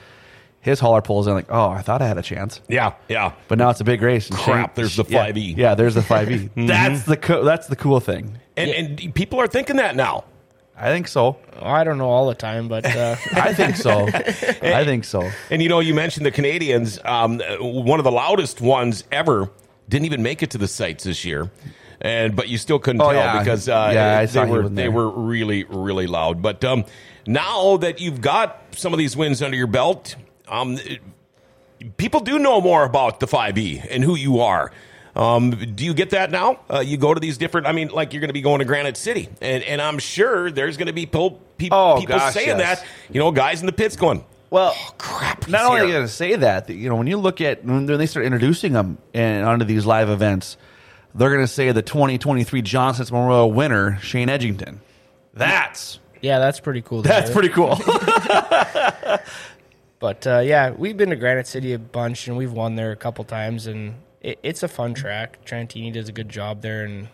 his hauler pulls in like, oh, I thought I had a chance. yeah, yeah. But now it's a big race. And Crap, there's the 5E. Yeah, there's the 5e. Mm-hmm. That's the co- that's the cool thing. And, and people are thinking that now. I think so. I don't know all the time, but uh, I think so. I think so. And you know, you mentioned the Canadians. Um, one of the loudest ones ever didn't even make it to the Seitz this year, and but you still couldn't Oh, tell yeah. because uh, Yeah, they were they were really really loud. But um, now that you've got some of these wins under your belt, um, people do know more about the 5e and who you are. Um, do you get that now? Uh, you go to these different. I mean, like you're going to be going to Granite City, and and I'm sure there's going to be people, people, Oh, people gosh, saying yes. that. You know, guys in the pits going, Well, crap. not only are here." they going to say that, you know, when you look at when they start introducing them and onto these live events, they're going to say the 2023 John Seitz Memorial winner, Shane Edginton. That's Yeah, that's pretty cool. that's hear. pretty cool. But uh, yeah, we've been to Granite City a bunch, and we've won there a couple times, and it, it's a fun track. Trantini does a good job there, and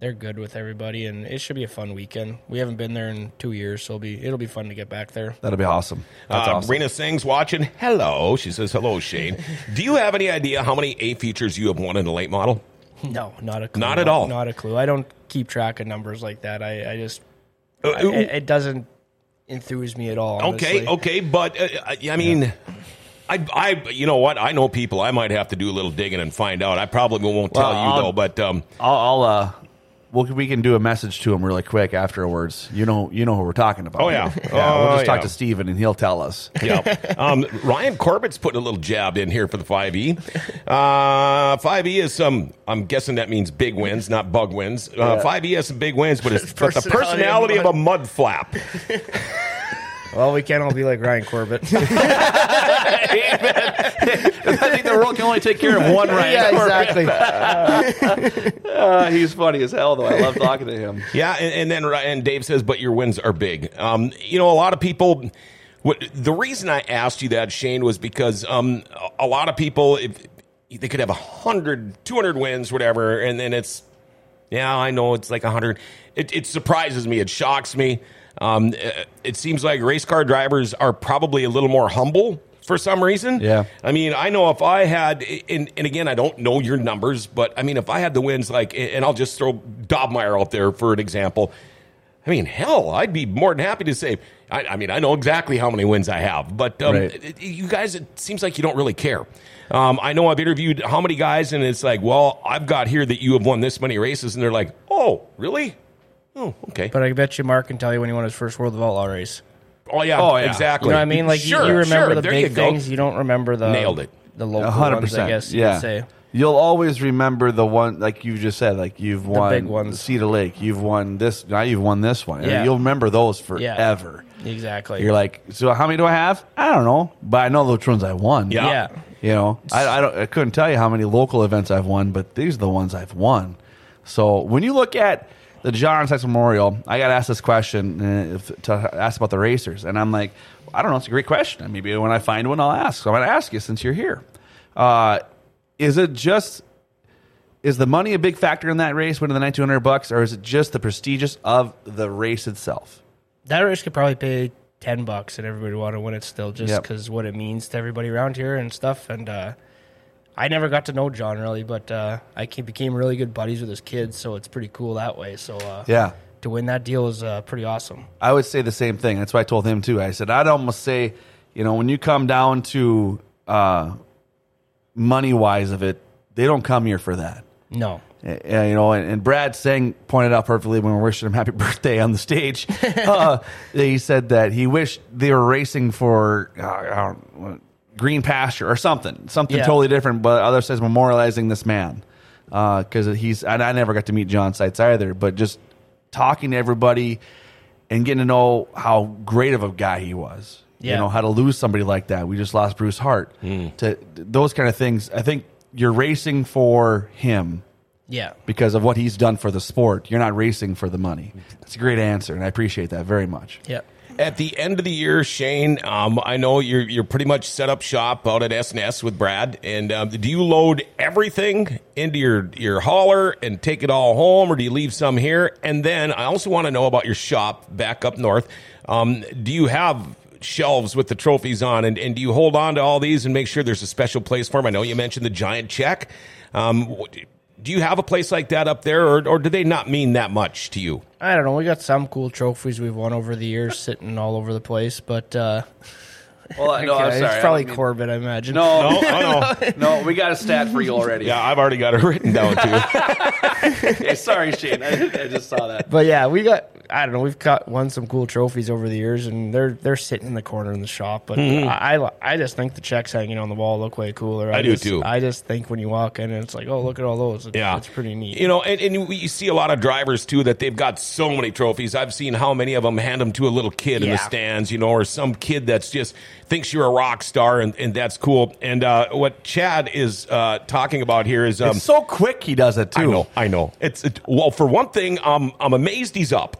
they're good with everybody, and it should be a fun weekend. We haven't been there in two years, so it'll be it'll be fun to get back there. That'll be awesome. That's uh, awesome. Rena Singh's watching. Hello. She says, hello, Shane. Do you have any idea how many A features you have won in a late model? No, not a clue. Not at all. Not a clue. I don't keep track of numbers like that. I, I just Uh, I, it, it doesn't enthuse me at all. Okay, honestly. okay, but uh, I mean, I, I, you know what? I know people. I might have to do a little digging and find out. I probably won't tell Well, you though. But um, I'll, I'll uh, well, we can do a message to him really quick afterwards. You know, you know who we're talking about. Oh, yeah. yeah. we'll Oh, just talk yeah. to Steven and he'll tell us. yeah, um, Ryan Corbett's putting a little jab in here for the five E. Uh, Five E is some. I'm guessing that means big wins, not bug wins. Five E has some big wins, but it's but the Personality of of a mud flap. Well, we can't all be like Ryan Corbett. I think the world can only take care of one right. yeah, exactly. Uh, he's funny as hell, though. I love talking to him. Yeah, and, and then and Dave says, but your wins are big. Um, you know, a lot of people. What the reason I asked you that, Shane, was because um, a a lot of people, if, they could have 100, 200 wins, whatever, and then it's, yeah, I know it's like 100. It, it surprises me. It shocks me. Um, it, it seems like race car drivers are probably a little more humble for some reason. Yeah. I mean, I know if I had, and, and again, I don't know your numbers, but I mean, if I had the wins, like, and I'll just throw Dobmeier out there for an example. I mean, hell, I'd be more than happy to say. I, I mean, I know exactly how many wins I have, but um, Right. it- it- you guys, it seems like you don't really care. Um, I know I've interviewed how many guys, and it's like, well, I've got here that you have won this many races, and they're like, oh, really? Oh, okay. But I bet you Mark can tell you when he won his first World of Outlaw race. Oh yeah, Oh, yeah. exactly. You know what I mean? Like you- sure, you remember sure, the there big you go. things, you don't remember the Nailed it. The local A hundred ones, I percent. guess you Yeah. could say. You'll always remember the one, like you just said, like you've won big ones. Cedar Lake, you've won this, now you've won this one. Yeah. You'll remember those Yeah. forever. Exactly. You're like, so how many do I have? I don't know, but I know which ones I won. Yeah. yeah. You know, I, I don't. I couldn't tell you how many local events I've won, but these are the ones I've won. So when you look at the John Seitz Memorial, I got asked this question uh, if, to ask about the racers, and I'm like, I don't know. It's a great question. Maybe when I find one, I'll ask. So I'm going to ask you since you're here. Uh, is it just is the money a big factor in that race, winning the 1900 bucks, or is it just the prestigious of the race itself? That race could probably pay ten bucks, and everybody would want to win it still, just Yep. because what it means to everybody around here and stuff. And uh, I never got to know John really, but uh, I became really good buddies with his kids, so it's pretty cool that way. So uh, Yeah. to win that deal is uh, pretty awesome. I would say the same thing. That's why I told him too. I said I'd almost say, you know, when you come down to uh, money wise of it, they don't come here for that. No, Uh, you know, and, and Brad Singh pointed out perfectly when we were wishing him happy birthday on the stage. uh, he said that he wished they were racing for uh, I don't know, green pasture or something, something Yeah. totally different. But other says memorializing this man uh, because he's. And I never got to meet John Seitz either, but just talking to everybody and getting to know how great of a guy he was. You know how to lose somebody like that. We just lost Bruce Hart. Hmm. To those kind of things, I think you're racing for him yeah, because of what he's done for the sport. You're not racing for the money. That's a great answer, and I appreciate that very much. yeah. At the end of the year, Shane, um, I know you're you're pretty much set up shop out at S&S with Brad. And um, do you load everything into your your hauler and take it all home, or do you leave some here? And then I also want to know about your shop back up north. Um, do you have shelves with the trophies on, and, and do you hold on to all these and make sure there's a special place for them? I know you mentioned the giant check. Um, do you have a place like that up there, or, or do they not mean that much to you? I don't know. We got some cool trophies we've won over the years, sitting all over the place. But uh, Well, no, okay, it's probably Corbett, I imagine. No, No, I know. no, we got a stat for you already. Yeah, I've already got it written down too. Hey, sorry, Shane. I, I just saw that. But yeah, we got I don't know. We've got won some cool trophies over the years, and they're they're sitting in the corner in the shop. But Mm-hmm. I, I I just think the checks hanging on the wall look way cooler. I do just, too. I just think when you walk in, it's like, oh, look at all those. It's, Yeah, it's pretty neat. You know, and, and you see a lot of drivers too that they've got so many trophies. I've seen how many of them hand them to a little kid in the stands, you know, or some kid that's just thinks you're a rock star, and, and that's cool. And uh, what Chad is uh, talking about here is, um, It's so quick he does it too. I know, I know. It's it, well, for one thing, um, I'm amazed he's up.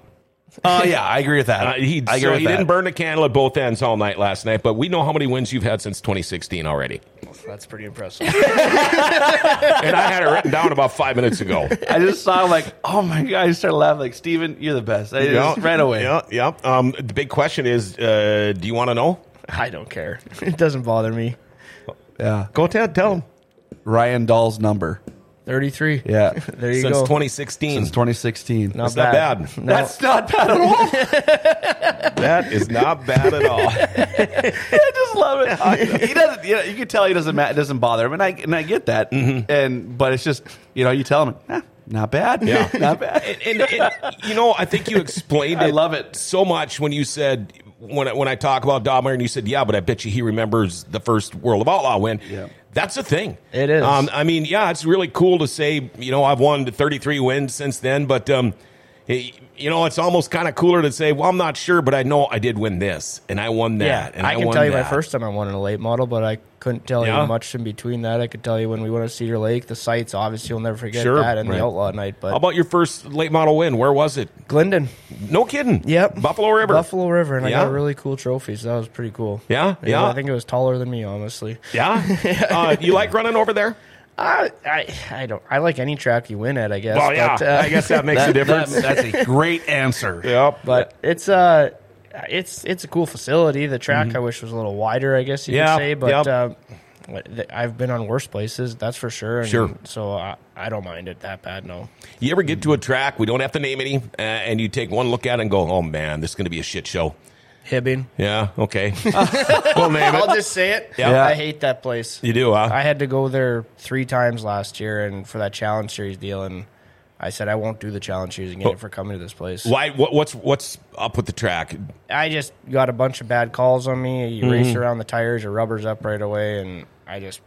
Oh yeah, I agree with that. Uh, he I agree so with he that. didn't burn the candle at both ends all night last night, but we know how many wins you've had since 2016 already. That's pretty impressive. and I had it written down about five minutes ago. I just saw him like, oh my god! I started laughing like, Steven, you're the best. I just right away. Yeah, yeah. Um, the big question is, uh, do you want to know? I don't care. It doesn't bother me. Yeah. Go tell tell him. Ryan Dahl's number. Thirty-three. Yeah. There you Since go. 2016. Since 2016. Not That's not bad. No. That's not bad at all. that is not bad at all. I just love it. he doesn't. You, know, you can tell he doesn't. ma- It doesn't bother him, and I and I get that. And but it's just you know you tell him, eh, not bad. Yeah. not bad. and, and, and, you know, I think you explained it. I love it. so much when you said when I, when I talk about Dobmeier, and you said, "Yeah, but I bet you he remembers the first World of Outlaw win." Yeah. That's a thing. It is. Um, I mean, yeah, it's really cool to say. You know, I've won 33 wins since then, but um, you know, it's almost kind of cooler to say, "Well, I'm not sure, but I know I did win this, and I won that." Yeah, and I, can won tell you my first time I won in a late model, but I couldn't tell Yeah? you much in between that. I could tell you when we went to Cedar Lake, the Seitz. Obviously, you'll never forget Sure, that, and right. the Outlaw night. But How about your first late model win? Where was it? Glyndon, No kidding. Yep. Buffalo River. Buffalo River, and I got a really cool trophy, so That was pretty cool. Yeah? Yeah? I think it was taller than me, honestly. Yeah. uh, you like running over there? I, I, I don't. I like any track you win at. I guess. Well, yeah. but, uh, I guess that makes a difference. that- that's a great answer. Yep. but it's uh it's it's a cool facility. The track I wish was a little wider. I guess you Mm-hmm. Could say, but yep. uh, I've been on worse places. That's for sure. And Sure. So I, I don't mind it that bad. No. You ever get to a track, we don't have to name any, uh, and you take one look at it and go, oh man, this is going to be a shit show. Hibbing. Yeah, okay. we'll name I'll just say it. Yeah. I hate that place. You do, huh? I had to go there three times last year, and for that challenge series deal, and I said I won't do the challenge series again for coming to this place. Why? What, what's what's up with the track? I just got a bunch of bad calls on me. You Mm-hmm. race around the tires, your rubber's up right away, and I just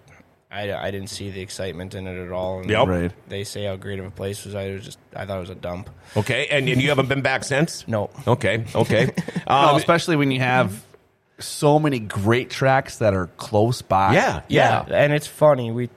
I, I didn't see the excitement in it at all. And Yep. Right. They say how great of a place was. I was just I thought it was a dump. Okay, and, and you haven't been back since? No. Okay, okay. No, Um, especially when you have so many great tracks that are close by. yeah, yeah. and it's funny. We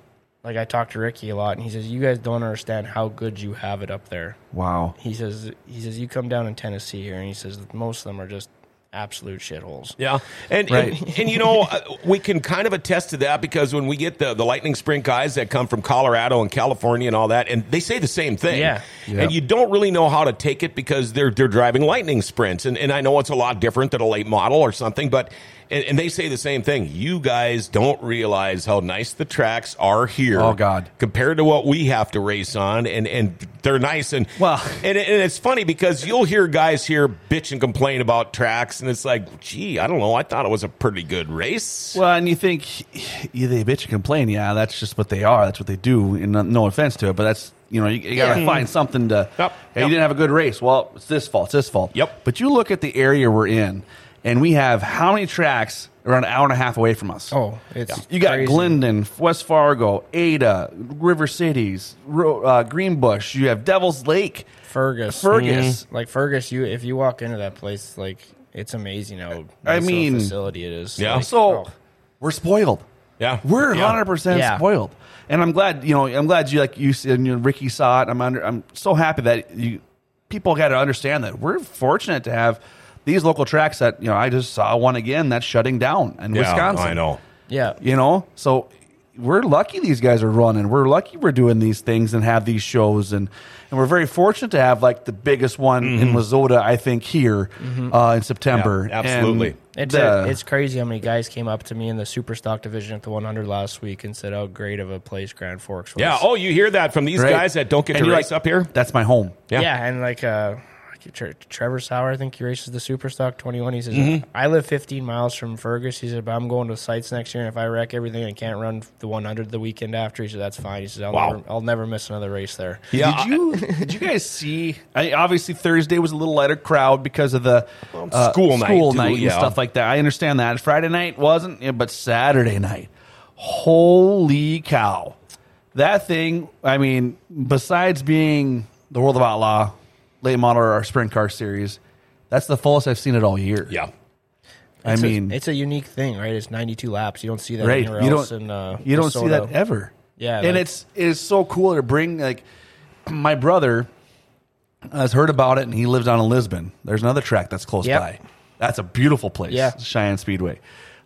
like I talked to Ricky a lot, and he says you guys don't understand how good you have it up there. Wow. He says he says you come down in Tennessee here, and he says that most of them are just absolute shitholes. Yeah, and, Right. and and you know uh, we can kind of attest to that because when we get the the lightning sprint guys that come from Colorado and California and all that, and they say the same thing. Yeah. Yeah. and you don't really know how to take it because they're they're driving lightning sprints, and and I know it's a lot different than a late model or something, but. And, and they say the same thing. You guys don't realize how nice the tracks are here. Oh, God. Compared to what we have to race on, and, and they're nice. And Well- and, and it's funny because you'll hear guys here bitch and complain about tracks, and it's like, gee, I don't know. I thought it was a pretty good race. Well, and you think yeah, they bitch and complain. Yeah, that's just what they are. That's what they do. And no, no offense to it, but that's you know you, you got to Yeah. find something to. Yep, Hey, yep. you didn't have a good race. Well, it's this fault. It's this fault. Yep. But you look at the area we're in, and we have how many tracks around an hour and a half away from us? Oh, it's You got crazy. Glyndon, West Fargo, Ada, River Cities, uh, Greenbush. You have Devil's Lake. Fergus. Fergus. Mhm. Like Fergus, you if you walk into that place, like it's amazing how I nice of a mean- facility it is. Yeah. Like, So oh. we're spoiled. Yeah. We're Yeah. hundred percent spoiled, and I'm glad. You know, I'm glad you like you said. You know, Ricky saw it. I'm under. I'm so happy that you people got to understand that we're fortunate to have these local tracks that you know. I just saw one again that's shutting down in Yeah, Wisconsin. I know. yeah, You know, so we're lucky these guys are running. We're lucky we're doing these things and have these shows, and and we're very fortunate to have like the biggest one in WISSOTA, I think, here uh, in September. Mm-hmm. Yeah, absolutely. And It's the- it's crazy how many guys came up to me in the super stock division at the 100 last week and said how great of a place Grand Forks was. Yeah. Oh, you hear that from these Right. guys that don't get And to you're race like, up here? That's my home. Yeah. yeah, and like uh, I Tre- Trevor Sauer, I think he races the Super Stock 21. He says, I live 15 miles from Fergus. He said, but I'm going to the Seitz next year, and if I wreck everything and can't run the 100 the weekend after, he said, that's fine. He says, I'll, Wow. never, I'll never miss another race there. Yeah, Did you did you guys see? I, obviously, Thursday was a little lighter crowd because of the uh, school night, school too, night, and yeah. stuff like that. I understand that. Friday night wasn't, yeah, but Saturday night, holy cow! That thing. I mean, besides being the World of Outlaw late model or our sprint car series, that's the fullest I've seen it all year. yeah. I It's a- mean, it's a unique thing, right? It's 92 laps. You don't see that right? anywhere You else don't in uh, you don't see that ever. Yeah, and it's it's so cool to bring like my brother has heard about it and he lives down in Lisbon. There's another track that's close Yep. by. That's a beautiful place. Yeah. Cheyenne Speedway.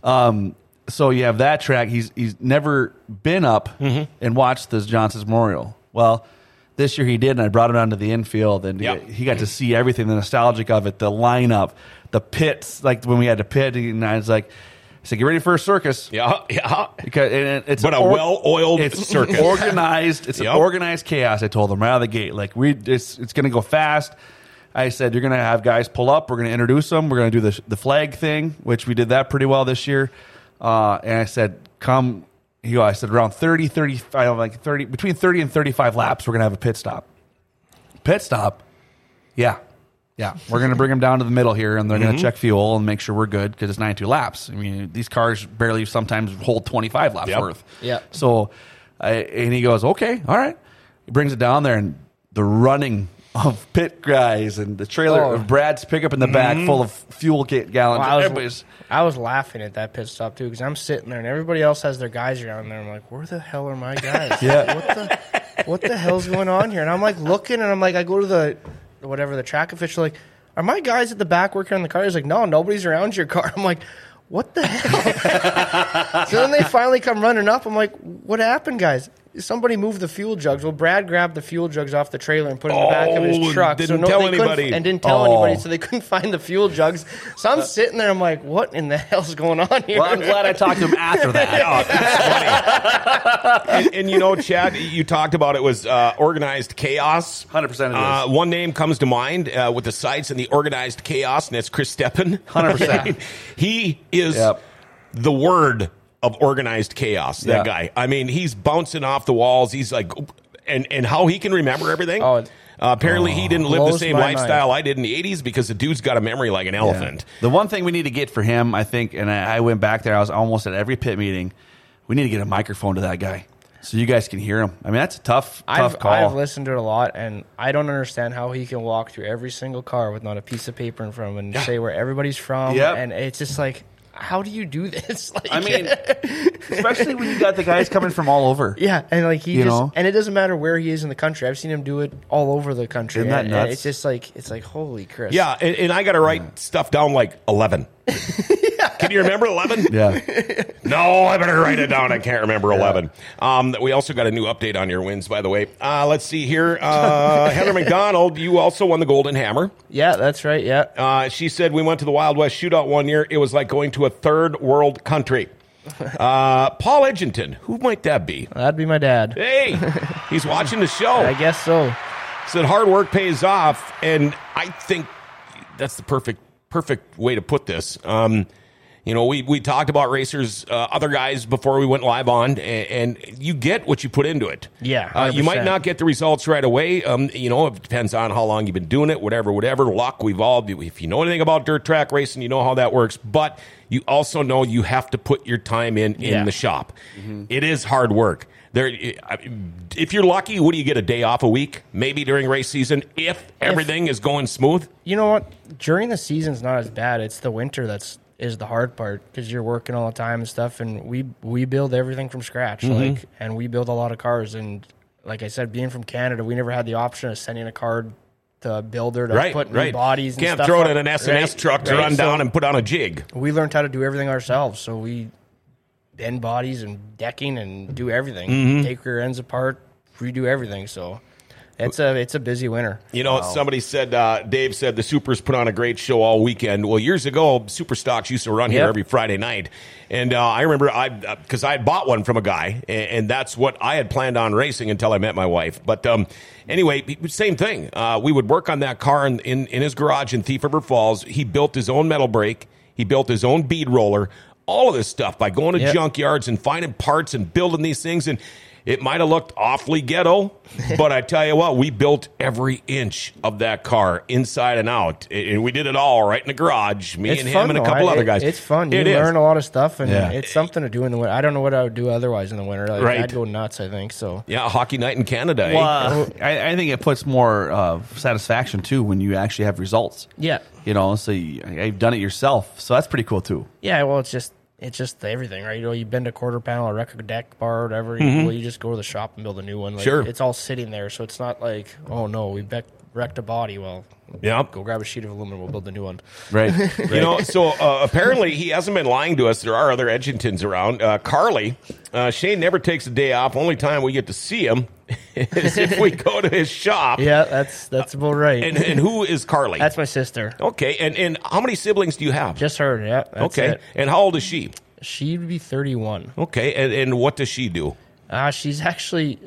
Um, so you have that track. He's he's never been up Mm-hmm. and watched this John Seitz Memorial. Well, this year he did, and I brought him down to the infield, and Yep. he, he got to see everything, the nostalgic of it, the lineup, the pits, like when we had to pit, and I was like, I said, "Get ready for a circus." Yeah, yeah. Because it- it's But a or- well-oiled it's circus. organized. It's Yep. an organized chaos. I told them right out of the gate. Like we, it's it's going to go fast. I said you're going to have guys pull up. We're going to introduce them. We're going to do the the flag thing, which we did that pretty well this year. Uh, and I said, come. He go, I said around 30, 35, like 30, between 30 and 35 laps, we're going to have a pit stop. Pit stop? Yeah. Yeah. We're going to bring them down to the middle here and they're going to mm-hmm. check fuel and make sure we're good because it's 92 laps. I mean, these cars barely sometimes hold 25 laps Yep. worth. Yeah. So, I, and he goes, okay, all right. He brings it down there and the running of pit guys and the trailer Oh. of Brad's pickup in the back mm-hmm. full of fuel ga- gallons. Well, I, was, Everybody's, I was laughing at that pit stop too because I'm sitting there and everybody else has their guys around there. I'm like, where the hell are my guys? Yeah. What the what the hell's going on here? And I'm like looking and I'm like, I go to the whatever the track official like, are my guys at the back working on the car? He's like, no, nobody's around your car. I'm like. What the hell? so then they finally come running up. I'm like, what happened, guys? Somebody moved the fuel jugs. Well, Brad grabbed the fuel jugs off the trailer and put it in the back of Oh, his truck. didn't so tell they couldn't- anybody. And didn't tell Oh. anybody, so they couldn't find the fuel jugs. So I'm sitting there, I'm like, what in the hell's going on here? well, I'm glad I talked to him after that. and, and you know, Chad, you talked about it was uh, organized chaos. 100% it is. Uh, one name comes to mind uh, with the Seitz and the organized chaos, and it's Chris Steppen. 100%. he is Yep. the word of organized chaos. That Yeah. guy. I mean, he's bouncing off the walls. He's like, and and how he can remember everything. Oh, uh, apparently, he didn't live the same my lifestyle I did in the '80s because the dude's got a memory like an elephant. The one thing we need to get for him, I think, and I, I went back there, I was almost at every pit meeting. We need to get a microphone to that guy so you guys can hear him. I mean, that's a tough, tough I've, call. I've listened to it a lot, and I don't understand how he can walk through every single car with not a piece of paper in front of him and say where everybody's from. Yep. And it's just like, how do you do this? Like, I mean, especially when you got the guys coming from all over. yeah, and like he You just, know? and it doesn't matter where he is in the country. I've seen him do it all over the country. Isn't that and, and nuts? it's just like, it's like, holy Chris. Yeah, and, and I got to write stuff down like eleven. Can you remember eleven? Yeah. No, I better write it down. I can't remember 11. Um, we also got a new update on your wins, by the way. Uh, let's see here. Uh, Heather McDonald, you also won the Golden Hammer. Yeah, that's right. Yeah. Uh, she said, We went to the Wild West shootout one year. It was like going to a third world country. Uh, Paul Edginton, who might that be? That'd be my dad. Hey, he's watching the show. I guess so. said hard work pays off, and I think that's the perfect perfect way to put this. Um, you know, we we talked about racers, uh, other guys before we went live on, and, and you get what you put into it. Yeah, uh, you might not get the results right away. Um, you know, it depends on how long you've been doing it, whatever, whatever. Luck, we've all. If you know anything about dirt track racing, you know how that works. But you also know you have to put your time in in Yeah. the shop. It is hard work. There, if you're lucky, what do you get a day off a week? Maybe during race season, if everything is going smooth. You know what? During the season's not as bad. It's the winter that's is the hard part because you're working all the time and stuff. And we we build everything from scratch, Mm-hmm. like, and we build a lot of cars. And like I said, being from Canada, we never had the option of sending a car to a builder to Right, put new right. bodies. And stuff. Can't throw it in an S&S right? truck to Right, run so down and put on a jig. we learned how to do everything ourselves. So we bend bodies and decking and do everything. Mm-hmm. Take rear ends apart, redo everything. So It's a it's a busy winter. You know, somebody said, uh, Dave said the Supers put on a great show all weekend. Well, years ago, Super Stocks used to run here Yep. every Friday night. And uh, I remember I, because I had bought one from a guy, and, and that's what I had planned on racing until I met my wife. But um, anyway, same thing. Uh, we would work on that car in, in, in his garage in Thief River Falls. He built his own metal brake, he built his own bead roller, all of this stuff by going to Yep. junkyards and finding parts and building these things. And it might have looked awfully ghetto, but I tell you what, we built every inch of that car inside and out, and we did it all right in the garage. Me It's and fun him and a couple I- other it- guys. It's fun. You It is. learn a lot of stuff, and Yeah. it's something to do in the winter. I don't know what I would do otherwise in the winter. Like, Right. I'd go nuts. I think so. Yeah, hockey night in Canada. eh? Well, I, I think it puts more uh, satisfaction too when you actually have results. Yeah, You know, so you, you've done it yourself, so that's pretty cool too. yeah. Well, it's just it's just everything, right? You know, you bend a quarter panel, a deck bar, or whatever. You, well, you just go to the shop and build a new one. Like, Mm-hmm. Sure. it's all sitting there, so it's not like, oh no, we bec- wrecked a body. Well, Yeah. go grab a sheet of aluminum. We'll build a new one. Right. You know, so uh, apparently he hasn't been lying to us. There are other Edgintons around. Uh, Carly, uh, Shane never takes a day off. Only time we get to see him is if we go to his shop. Yeah, that's that's about right. And, and who is Carly? that's my sister. okay. And, and how many siblings do you have? Just her. Yeah. That's okay. it. And how old is she? She'd be thirty-one. Okay. And, and what does she do? Uh, she's actually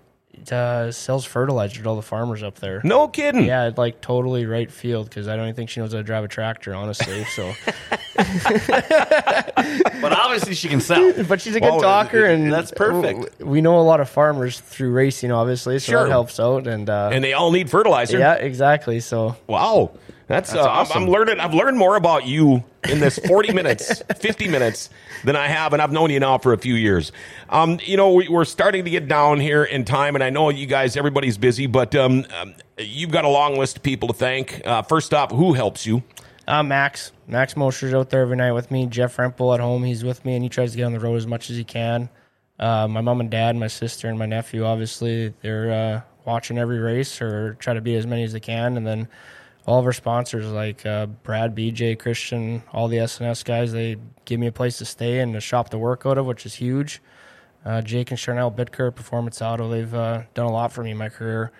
uh, sells fertilizer to all the farmers up there. No kidding. Yeah, like totally right field because I don't even think she knows how to drive a tractor, honestly. So, but obviously she can sell. but she's a good Well, talker, and that's perfect. We know a lot of farmers through racing, obviously, so Sure. that helps out. And, uh, And they all need fertilizer. yeah, exactly. So Wow. That's, uh, I'm- awesome. I'm, learning. I've learned more about you in this 40 minutes, 50 minutes than I have, and I've known you now for a few years. Um, you know, we, we're starting to get down here in time, and I know you guys, everybody's busy, but um, um, you've got a long list of people to thank. Uh, first off, who helps you? uh, Max, Max Mosher's out there every night with me. Jeff Rempel at home, he's with me, and he tries to get on the road as much as he can. Uh, my mom and dad, my sister and my nephew, obviously, they're uh, watching every race or try to beat as many as they can, and then all of our sponsors like uh, Brad, BJ, Christian, all the S&S guys, they give me a place to stay and a shop to work out of, which is huge. Uh, Jake and Charnel Bitker, Performance Auto, they've uh, done a lot for me in my career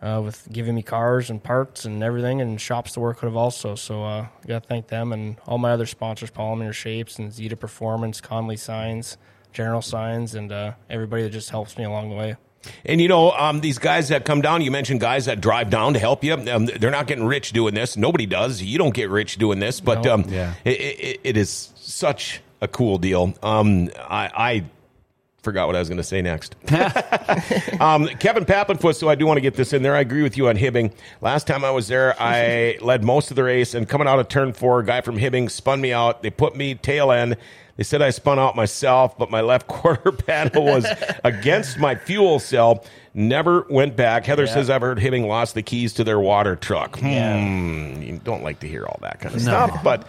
uh, with giving me cars and parts and everything and shops to work out of also. So uh, I got to thank them and all my other sponsors, Polymer Shapes and Zeta Performance, Conley Signs, General Signs, and uh, everybody that just helps me along the way. And you know, um, these guys that come down, you mentioned guys that drive down to help you. Um, they're not getting rich doing this. Nobody does. You don't get rich doing this, but No. um, Yeah. it, it, it is such a cool deal. Um, I, I forgot what I was going to say next. um, Kevin Pappenfuss, so I do want to get this in there. I agree with you on Hibbing. Last time I was there, I led most of the race, and coming out of turn four, a guy from Hibbing spun me out. They put me tail end. They said I spun out myself, but my left quarter panel was against my fuel cell. Never went back. Heather Yeah. says I've heard Hibbing lost the keys to their water truck. Hmm. You don't like to hear all that kind of stuff, but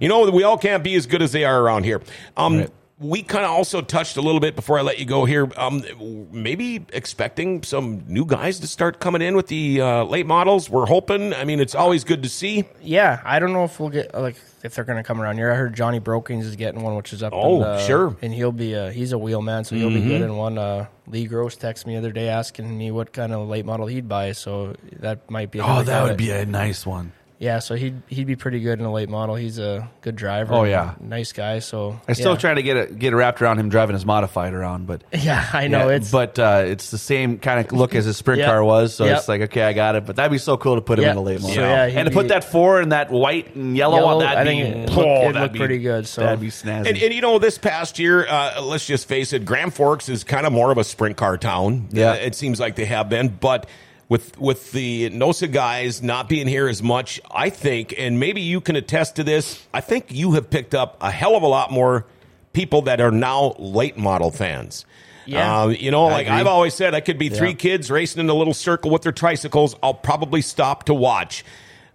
you know we all can't be as good as they are around here. Um, Right. We kind of also touched a little bit before I let you go here. Um, maybe expecting some new guys to start coming in with the uh, late models. We're hoping. I mean, it's always good to see. Yeah, I don't know if we'll get like if they're going to come around here. I heard Johnny Brokings is getting one, which is up. Oh, in the- sure. and he'll be a he's a wheel man, so he'll be good in one. Uh, Lee Gross texted me the other day asking me what kind of late model he'd buy, so that might be. Oh, that guy would be a nice one. Yeah, so he'd he'd be pretty good in a late model. He's a good driver. Oh, yeah. nice guy. So I still yeah. trying to get it get wrapped around him driving his modified around, but Yeah, I know Yeah, it's but uh, it's the same kind of look as his sprint Yep. car was. So Yep. it's like okay, I got it. But that'd be so cool to put him Yep. in a late model, So, yeah, and to put that four and that white and yellow, Yellow, on that. I be, think it'd oh, look- it'd be- pretty good, so- that'd be snazzy. And, and you know, this past year, uh, let's just face it, Grand Forks is kind of more of a sprint car town. Yeah. It seems like they have been, but. With with the NOSA guys not being here as much, I think, and maybe you can attest to this. I think you have picked up a hell of a lot more people that are now late model fans. Yeah. Uh, you know, like agree. I've always said, I could be three Yeah. kids racing in a little circle with their tricycles. I'll probably stop to watch.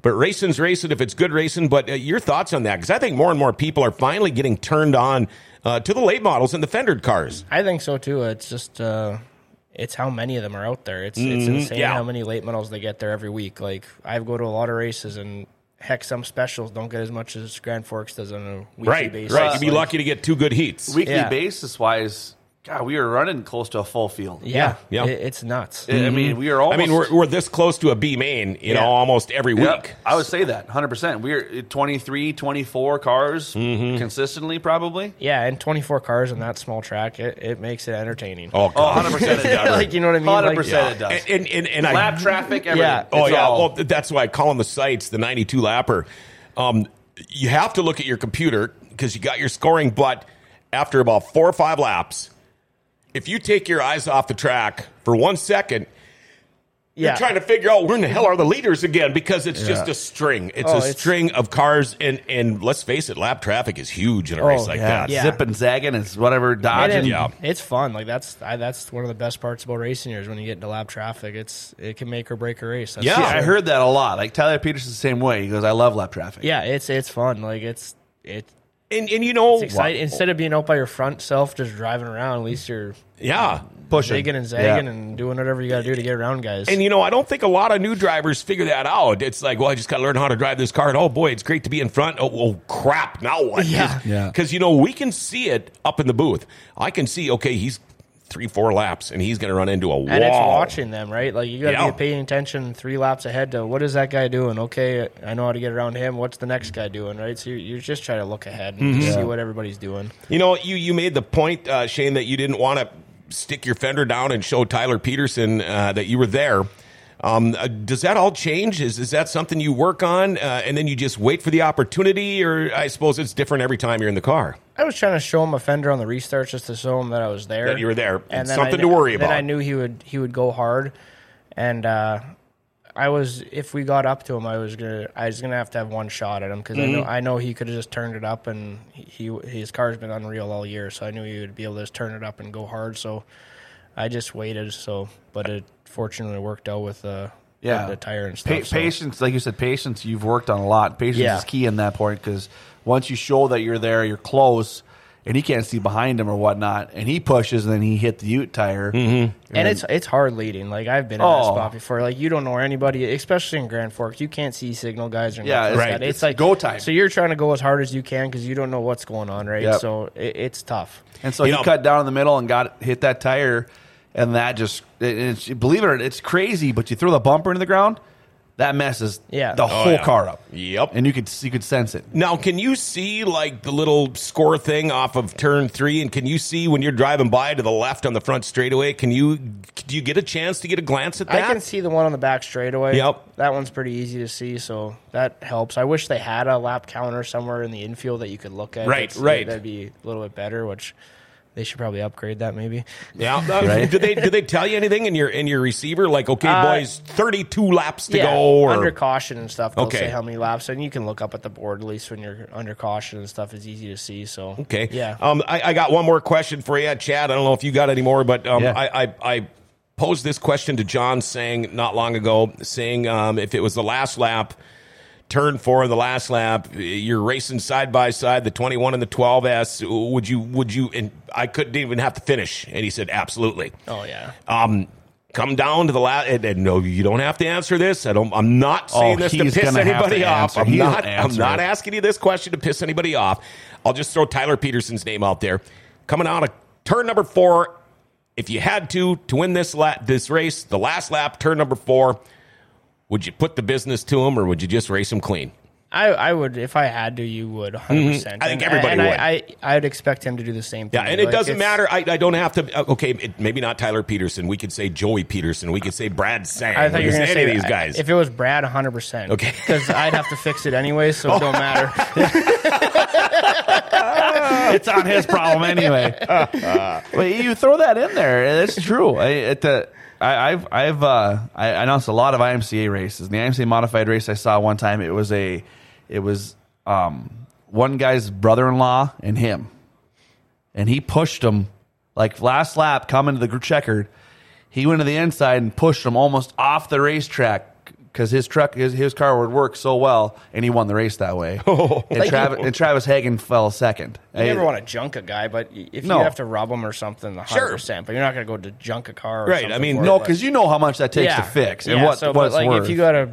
But racing's racing if it's good racing. But uh, your thoughts on that? Because I think more and more people are finally getting turned on uh, to the late models and the fendered cars. I think so too. It's just uh, it's how many of them are out there. It's it's insane Mm-hmm. yeah. how many late models they get there every week. Like I go to a lot of races and heck, some specials don't get as much as Grand Forks does on a weekly Right, basis. right. You'd be Like, lucky to get two good heats. Weekly Yeah. basis wise, God, we were running close to a full field. Yeah, yeah. It, it's nuts. I mean, we are almost. I mean, we're, we're this close to a B main, you know, almost every week. Yep, I would say that 100%. We're 23, 24 cars Mm-hmm. consistently, probably. Yeah, and 24 cars on that small track, it, it makes it entertaining. Oh, Oh, 100% like you know what I mean? 100% Like, it does. And, and, and, and I, Lap traffic, everything. Yeah. Oh yeah, all- well that's why I call them the Seitz, the 92 lapper. Um, you have to look at your computer because you got your scoring, but after about four or five laps, if you take your eyes off the track for one second, yeah. you're trying to figure out where in the hell are the leaders again because it's just a string. It's Oh, a it's- string of cars, and and let's face it, lap traffic is huge in a oh, race like yeah, that. Yeah. zip and zagging and whatever, And dodging. it- Yeah. It's fun. Like that's I, that's one of the best parts about racing here is when you get into lap traffic. It's it can make or break a race. That's Yeah. for I heard that a lot. Like Tyler Peterson's the same way. He goes, "I love lap traffic." Yeah, it's it's fun. Like it's it, And and you know, it's. Instead of being out by your front self, just driving around, at least you're yeah. pushing zigging and zagging Yeah. and doing whatever you got to do to get around guys. And you know, I don't think a lot of new drivers figure that out. It's like, well, I just got to learn how to drive this car. And oh boy, it's great to be in front. Oh, oh crap! Now what? Yeah. Yeah. Because you know we can see it up in the booth. I can see. Okay, he's three, four laps, and he's going to run into a wall. And it's watching them, right? Like you got to Yeah. be paying attention three laps ahead to what is that guy doing? Okay, I know how to get around him. What's the next guy doing? Right? So you you just try to look ahead and Mm-hmm. see what everybody's doing. You know, you you made the point, uh, Shane, that you didn't want to stick your fender down and show Tyler Peterson uh, that you were there. Um, uh, does that all change? Is is that something you work on, uh, and then you just wait for the opportunity, or I suppose it's different every time you're in the car? I was trying to show him a fender on the restarts just to show him that I was there. That you were there. And something I, to worry Then about. I knew he would he would go hard, and uh, I was if we got up to him, I was gonna I was gonna have to have one shot at him because I Mm-hmm. know I know he could have just turned it up and he, he his car's been unreal all year, so I knew he would be able to just turn it up and go hard. So I just waited. So, but it fortunately worked out with uh, Yeah. the tire and Pa- stuff. so- Patience, like you said, patience. You've worked on a lot. Patience Yeah. is key in that point because once you show that you're there, you're close, and he can't see behind him or whatnot, and he pushes, and then he hit the Ute tire. Mm-hmm. And it's it's hard leading. Like I've been in Oh. that spot before. Like you don't know anybody, especially in Grand Forks. You can't see signal guys or Yeah, it's- like right. It's, It's like go time. So you're trying to go as hard as you can because you don't know what's going on, right? Yep. So it, it's tough. And so You he know- cut down in the middle and got hit that tire, and that just it's, believe it or not, it's crazy. But you throw the bumper into the ground, that messes Yeah. the Oh, whole yeah. car up. Yep. and you could you could sense it. Now, can you see like the little score thing off of turn three? And can you see when you're driving by to the left on the front straightaway? Can you do you get a chance to get a glance at that? I can see the one on the back straightaway. Yep. That one's pretty easy to see, so that helps. I wish they had a lap counter somewhere in the infield that you could look at. Right, It's- right. That'd be a little bit better, which they should probably upgrade that maybe. Yeah. Uh, Right. Did they did they tell you anything in your in your receiver? Like, okay, Uh, boys, thirty two laps to yeah, go. Or under caution and stuff. They'll Okay. say how many laps, and you can look up at the board at least when you're under caution and stuff. is easy to see. So okay, yeah. Um, I, I got one more question for you, Chad. I don't know if you got any more, but um, Yeah. I, I I posed this question to John, saying not long ago, saying um, if it was the last lap. Turn four of the last lap. You're racing side by side, the 21 and the 12s. Would you? Would you? And I couldn't even have to finish. And he said, absolutely. oh yeah. um, come down to the last. And, and no, you don't have to answer this. I don't. I'm not saying Oh, this to piss anybody to off. I'm He's not. I'm not it. asking you this question to piss anybody off. I'll just throw Tyler Peterson's name out there. Coming out of turn number four, if you had to to win this lap, this race, the last lap, turn number four, would you put the business to him or would you just race him clean? I, I would if I had to. You would 100. percent Mm-hmm. I think everybody and would. I, I I'd expect him to do the same thing. Yeah, and it Like, doesn't matter. I, I don't have to. uh, Okay, it, maybe not Tyler Peterson. We could say Joey Peterson. We could say Brad Sang. I thought we you were going say to say these guys. If it was Brad, 100. percent Okay. because I'd have to fix it anyway, so it don't matter. it's on his problem anyway. but you throw that in there. It's true. I, at the, I, I've I've uh, I announced a lot of IMCA races. The IMCA modified race I saw one time. It was a it was um, one guy's brother-in-law and him, and he pushed him like last lap coming to the checkered. He went to the inside and pushed him almost off the racetrack because his truck, his, his car would work so well, and he won the race that way. Oh. and, Travis, and Travis Hagen fell second. You never want to junk a guy, but if No. you have to rub him or something, 100. Sure. percent But you're not going to go to junk a car. Or Right, something I mean, for it, No, but- because you know how much that takes to fix and Yeah, what so, what but it's like worth. if you got to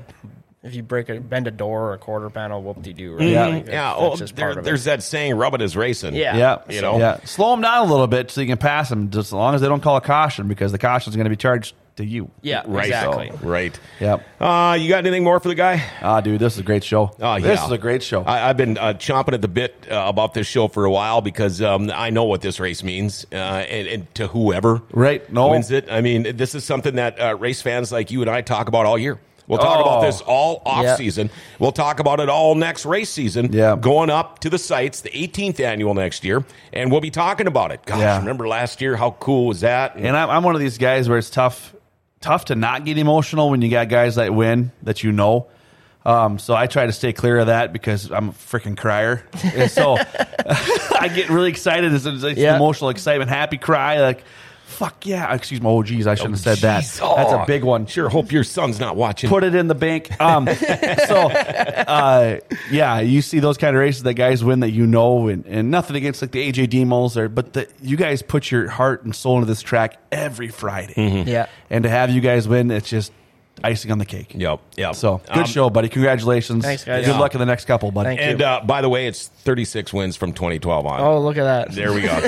if you break a bend a door or a quarter panel, whoop de doo. Right? Yeah. Like, Yeah, that's oh, just there, part of it. there's that saying, "Rubbing is racing." Yeah. Yeah, You know? yeah. Slow them down a little bit so you can pass them, just as long as they don't call a caution, because the caution is going to be charged to you. yeah, right. exactly. Right. Yep. Uh, you got anything more for the guy? Ah, dude, this is a great show. Oh, yeah. This is a great show. I, I've been uh, chomping at the bit uh, about this show for a while because um, I know what this race means, uh, and, and to whoever Right. No. wins it. I mean, this is something that uh, race fans like you and I talk about all year. We'll talk Oh. about this all off Yeah. season. We'll talk about it all next race season. Yeah. Going up to the Seitz, the 18th annual next year, and we'll be talking about it. Gosh, Yeah. remember last year? How cool was that? and I'm, I'm one of these guys where it's tough, tough to not get emotional when you got guys that win that you know. Um, so I try to stay clear of that because I'm a freaking crier. And so I get really excited. It's, it's emotional excitement, happy cry, like fuck yeah. Excuse me. Oh geez, I shouldn't have said that. Jeez. Oh, That's a big one. Sure, hope your son's not watching. put it in the bank. Um, so, uh, yeah, you see those kind of races that guys win that you know, and, and nothing against like the AJ Diemels, or but the, you guys put your heart and soul into this track every Friday, Mm-hmm. Yeah. and to have you guys win, it's just icing on the cake. Yep, yep. So good Um, show, buddy. Congratulations. Thanks, guys. Good Yeah. luck in the next couple, buddy. Thank you. And uh, by the way, it's 36 wins from 2012 on. Oh, look at that. There we go.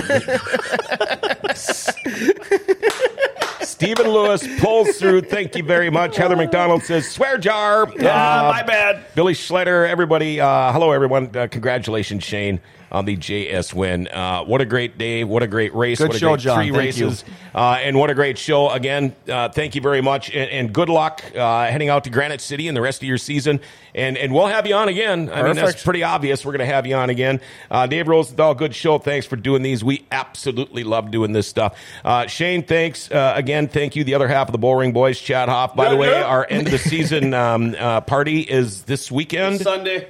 Stephen Lewis pulls through. Thank you very much. Heather McDonald says, swear jar. Uh, my bad. Billy Schletter, everybody. Uh, hello, everyone. Uh, congratulations, Shane, on the JS win. Uh, what a great day. What a great race. Good what a show, great John. three Thank you. races. Uh, and what a great show. Again, uh, thank you very much. And, and good luck uh, heading out to Granite City and the rest of your season. And, and we'll have you on again. I mean, that's pretty obvious. We're going to have you on again. Uh, Dave Rosendahl, good show. Thanks for doing these. We absolutely love doing this stuff. Uh, Shane, thanks. Uh, again, thank you. The other half of the Bullring Boys, Chad Hoff. By the way, our end of the season um, uh, party is this weekend. Sunday.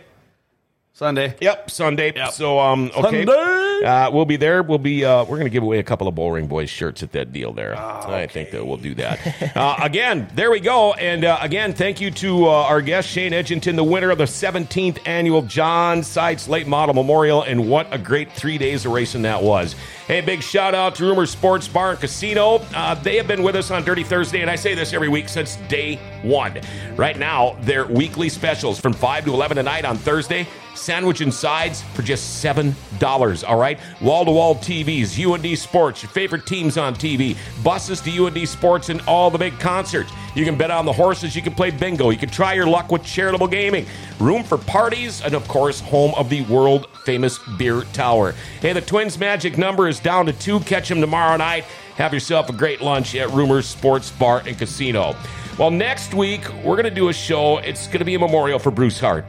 Sunday. Yep, Sunday. So, um, okay, Sunday. Uh, we'll be there. We'll be. Uh, we're going to give away a couple of Bullring Boys shirts at that deal there. I think that we'll do that. uh, again, there we go. And uh, again, thank you to uh, our guest Shane Edginton, the winner of the 17th annual John Seitz Late Model Memorial, and what a great three days of racing that was. Hey, big shout out to Rumor Sports Bar and Casino. Uh, they have been with us on Dirty Thursday, and I say this every week since day one. Right now, their weekly specials from 5 to 11 tonight on Thursday. Sandwich and sides for just $7. All right. Wall to wall TVs, UND Sports, your favorite teams on TV, buses to UND Sports, and all the big concerts. You can bet on the horses. You can play bingo. You can try your luck with charitable gaming. Room for parties, and of course, home of the world famous beer tower. Hey, the Twins' magic number is down to two. Catch them tomorrow night. Have yourself a great lunch at Rumors Sports Bar and Casino. Well, next week, we're going to do a show. It's going to be a memorial for Bruce Hart.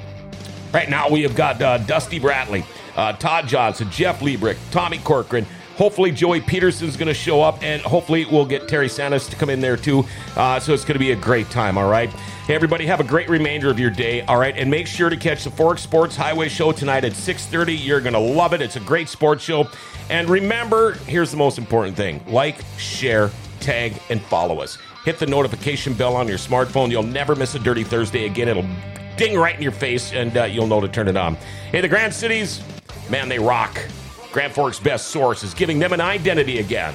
Right now, we have got uh, Dusty Bradley, uh, Todd Johnson, Jeff Liebrick, Tommy Corcoran. Hopefully, Joey Peterson's going to show up, and hopefully, we'll get Terry Santos to come in there too. Uh, so it's going to be a great time. All right, hey everybody, have a great remainder of your day. All right, and make sure to catch the Fork Sports Highway Show tonight at six thirty. You're going to love it. It's a great sports show. And remember, here's the most important thing: like, share, tag, and follow us. Hit the notification bell on your smartphone. You'll never miss a Dirty Thursday again. It'll ding right in your face, and uh, you'll know to turn it on. Hey, the Grand Cities, man, they rock. Grand Forks' best source is giving them an identity again.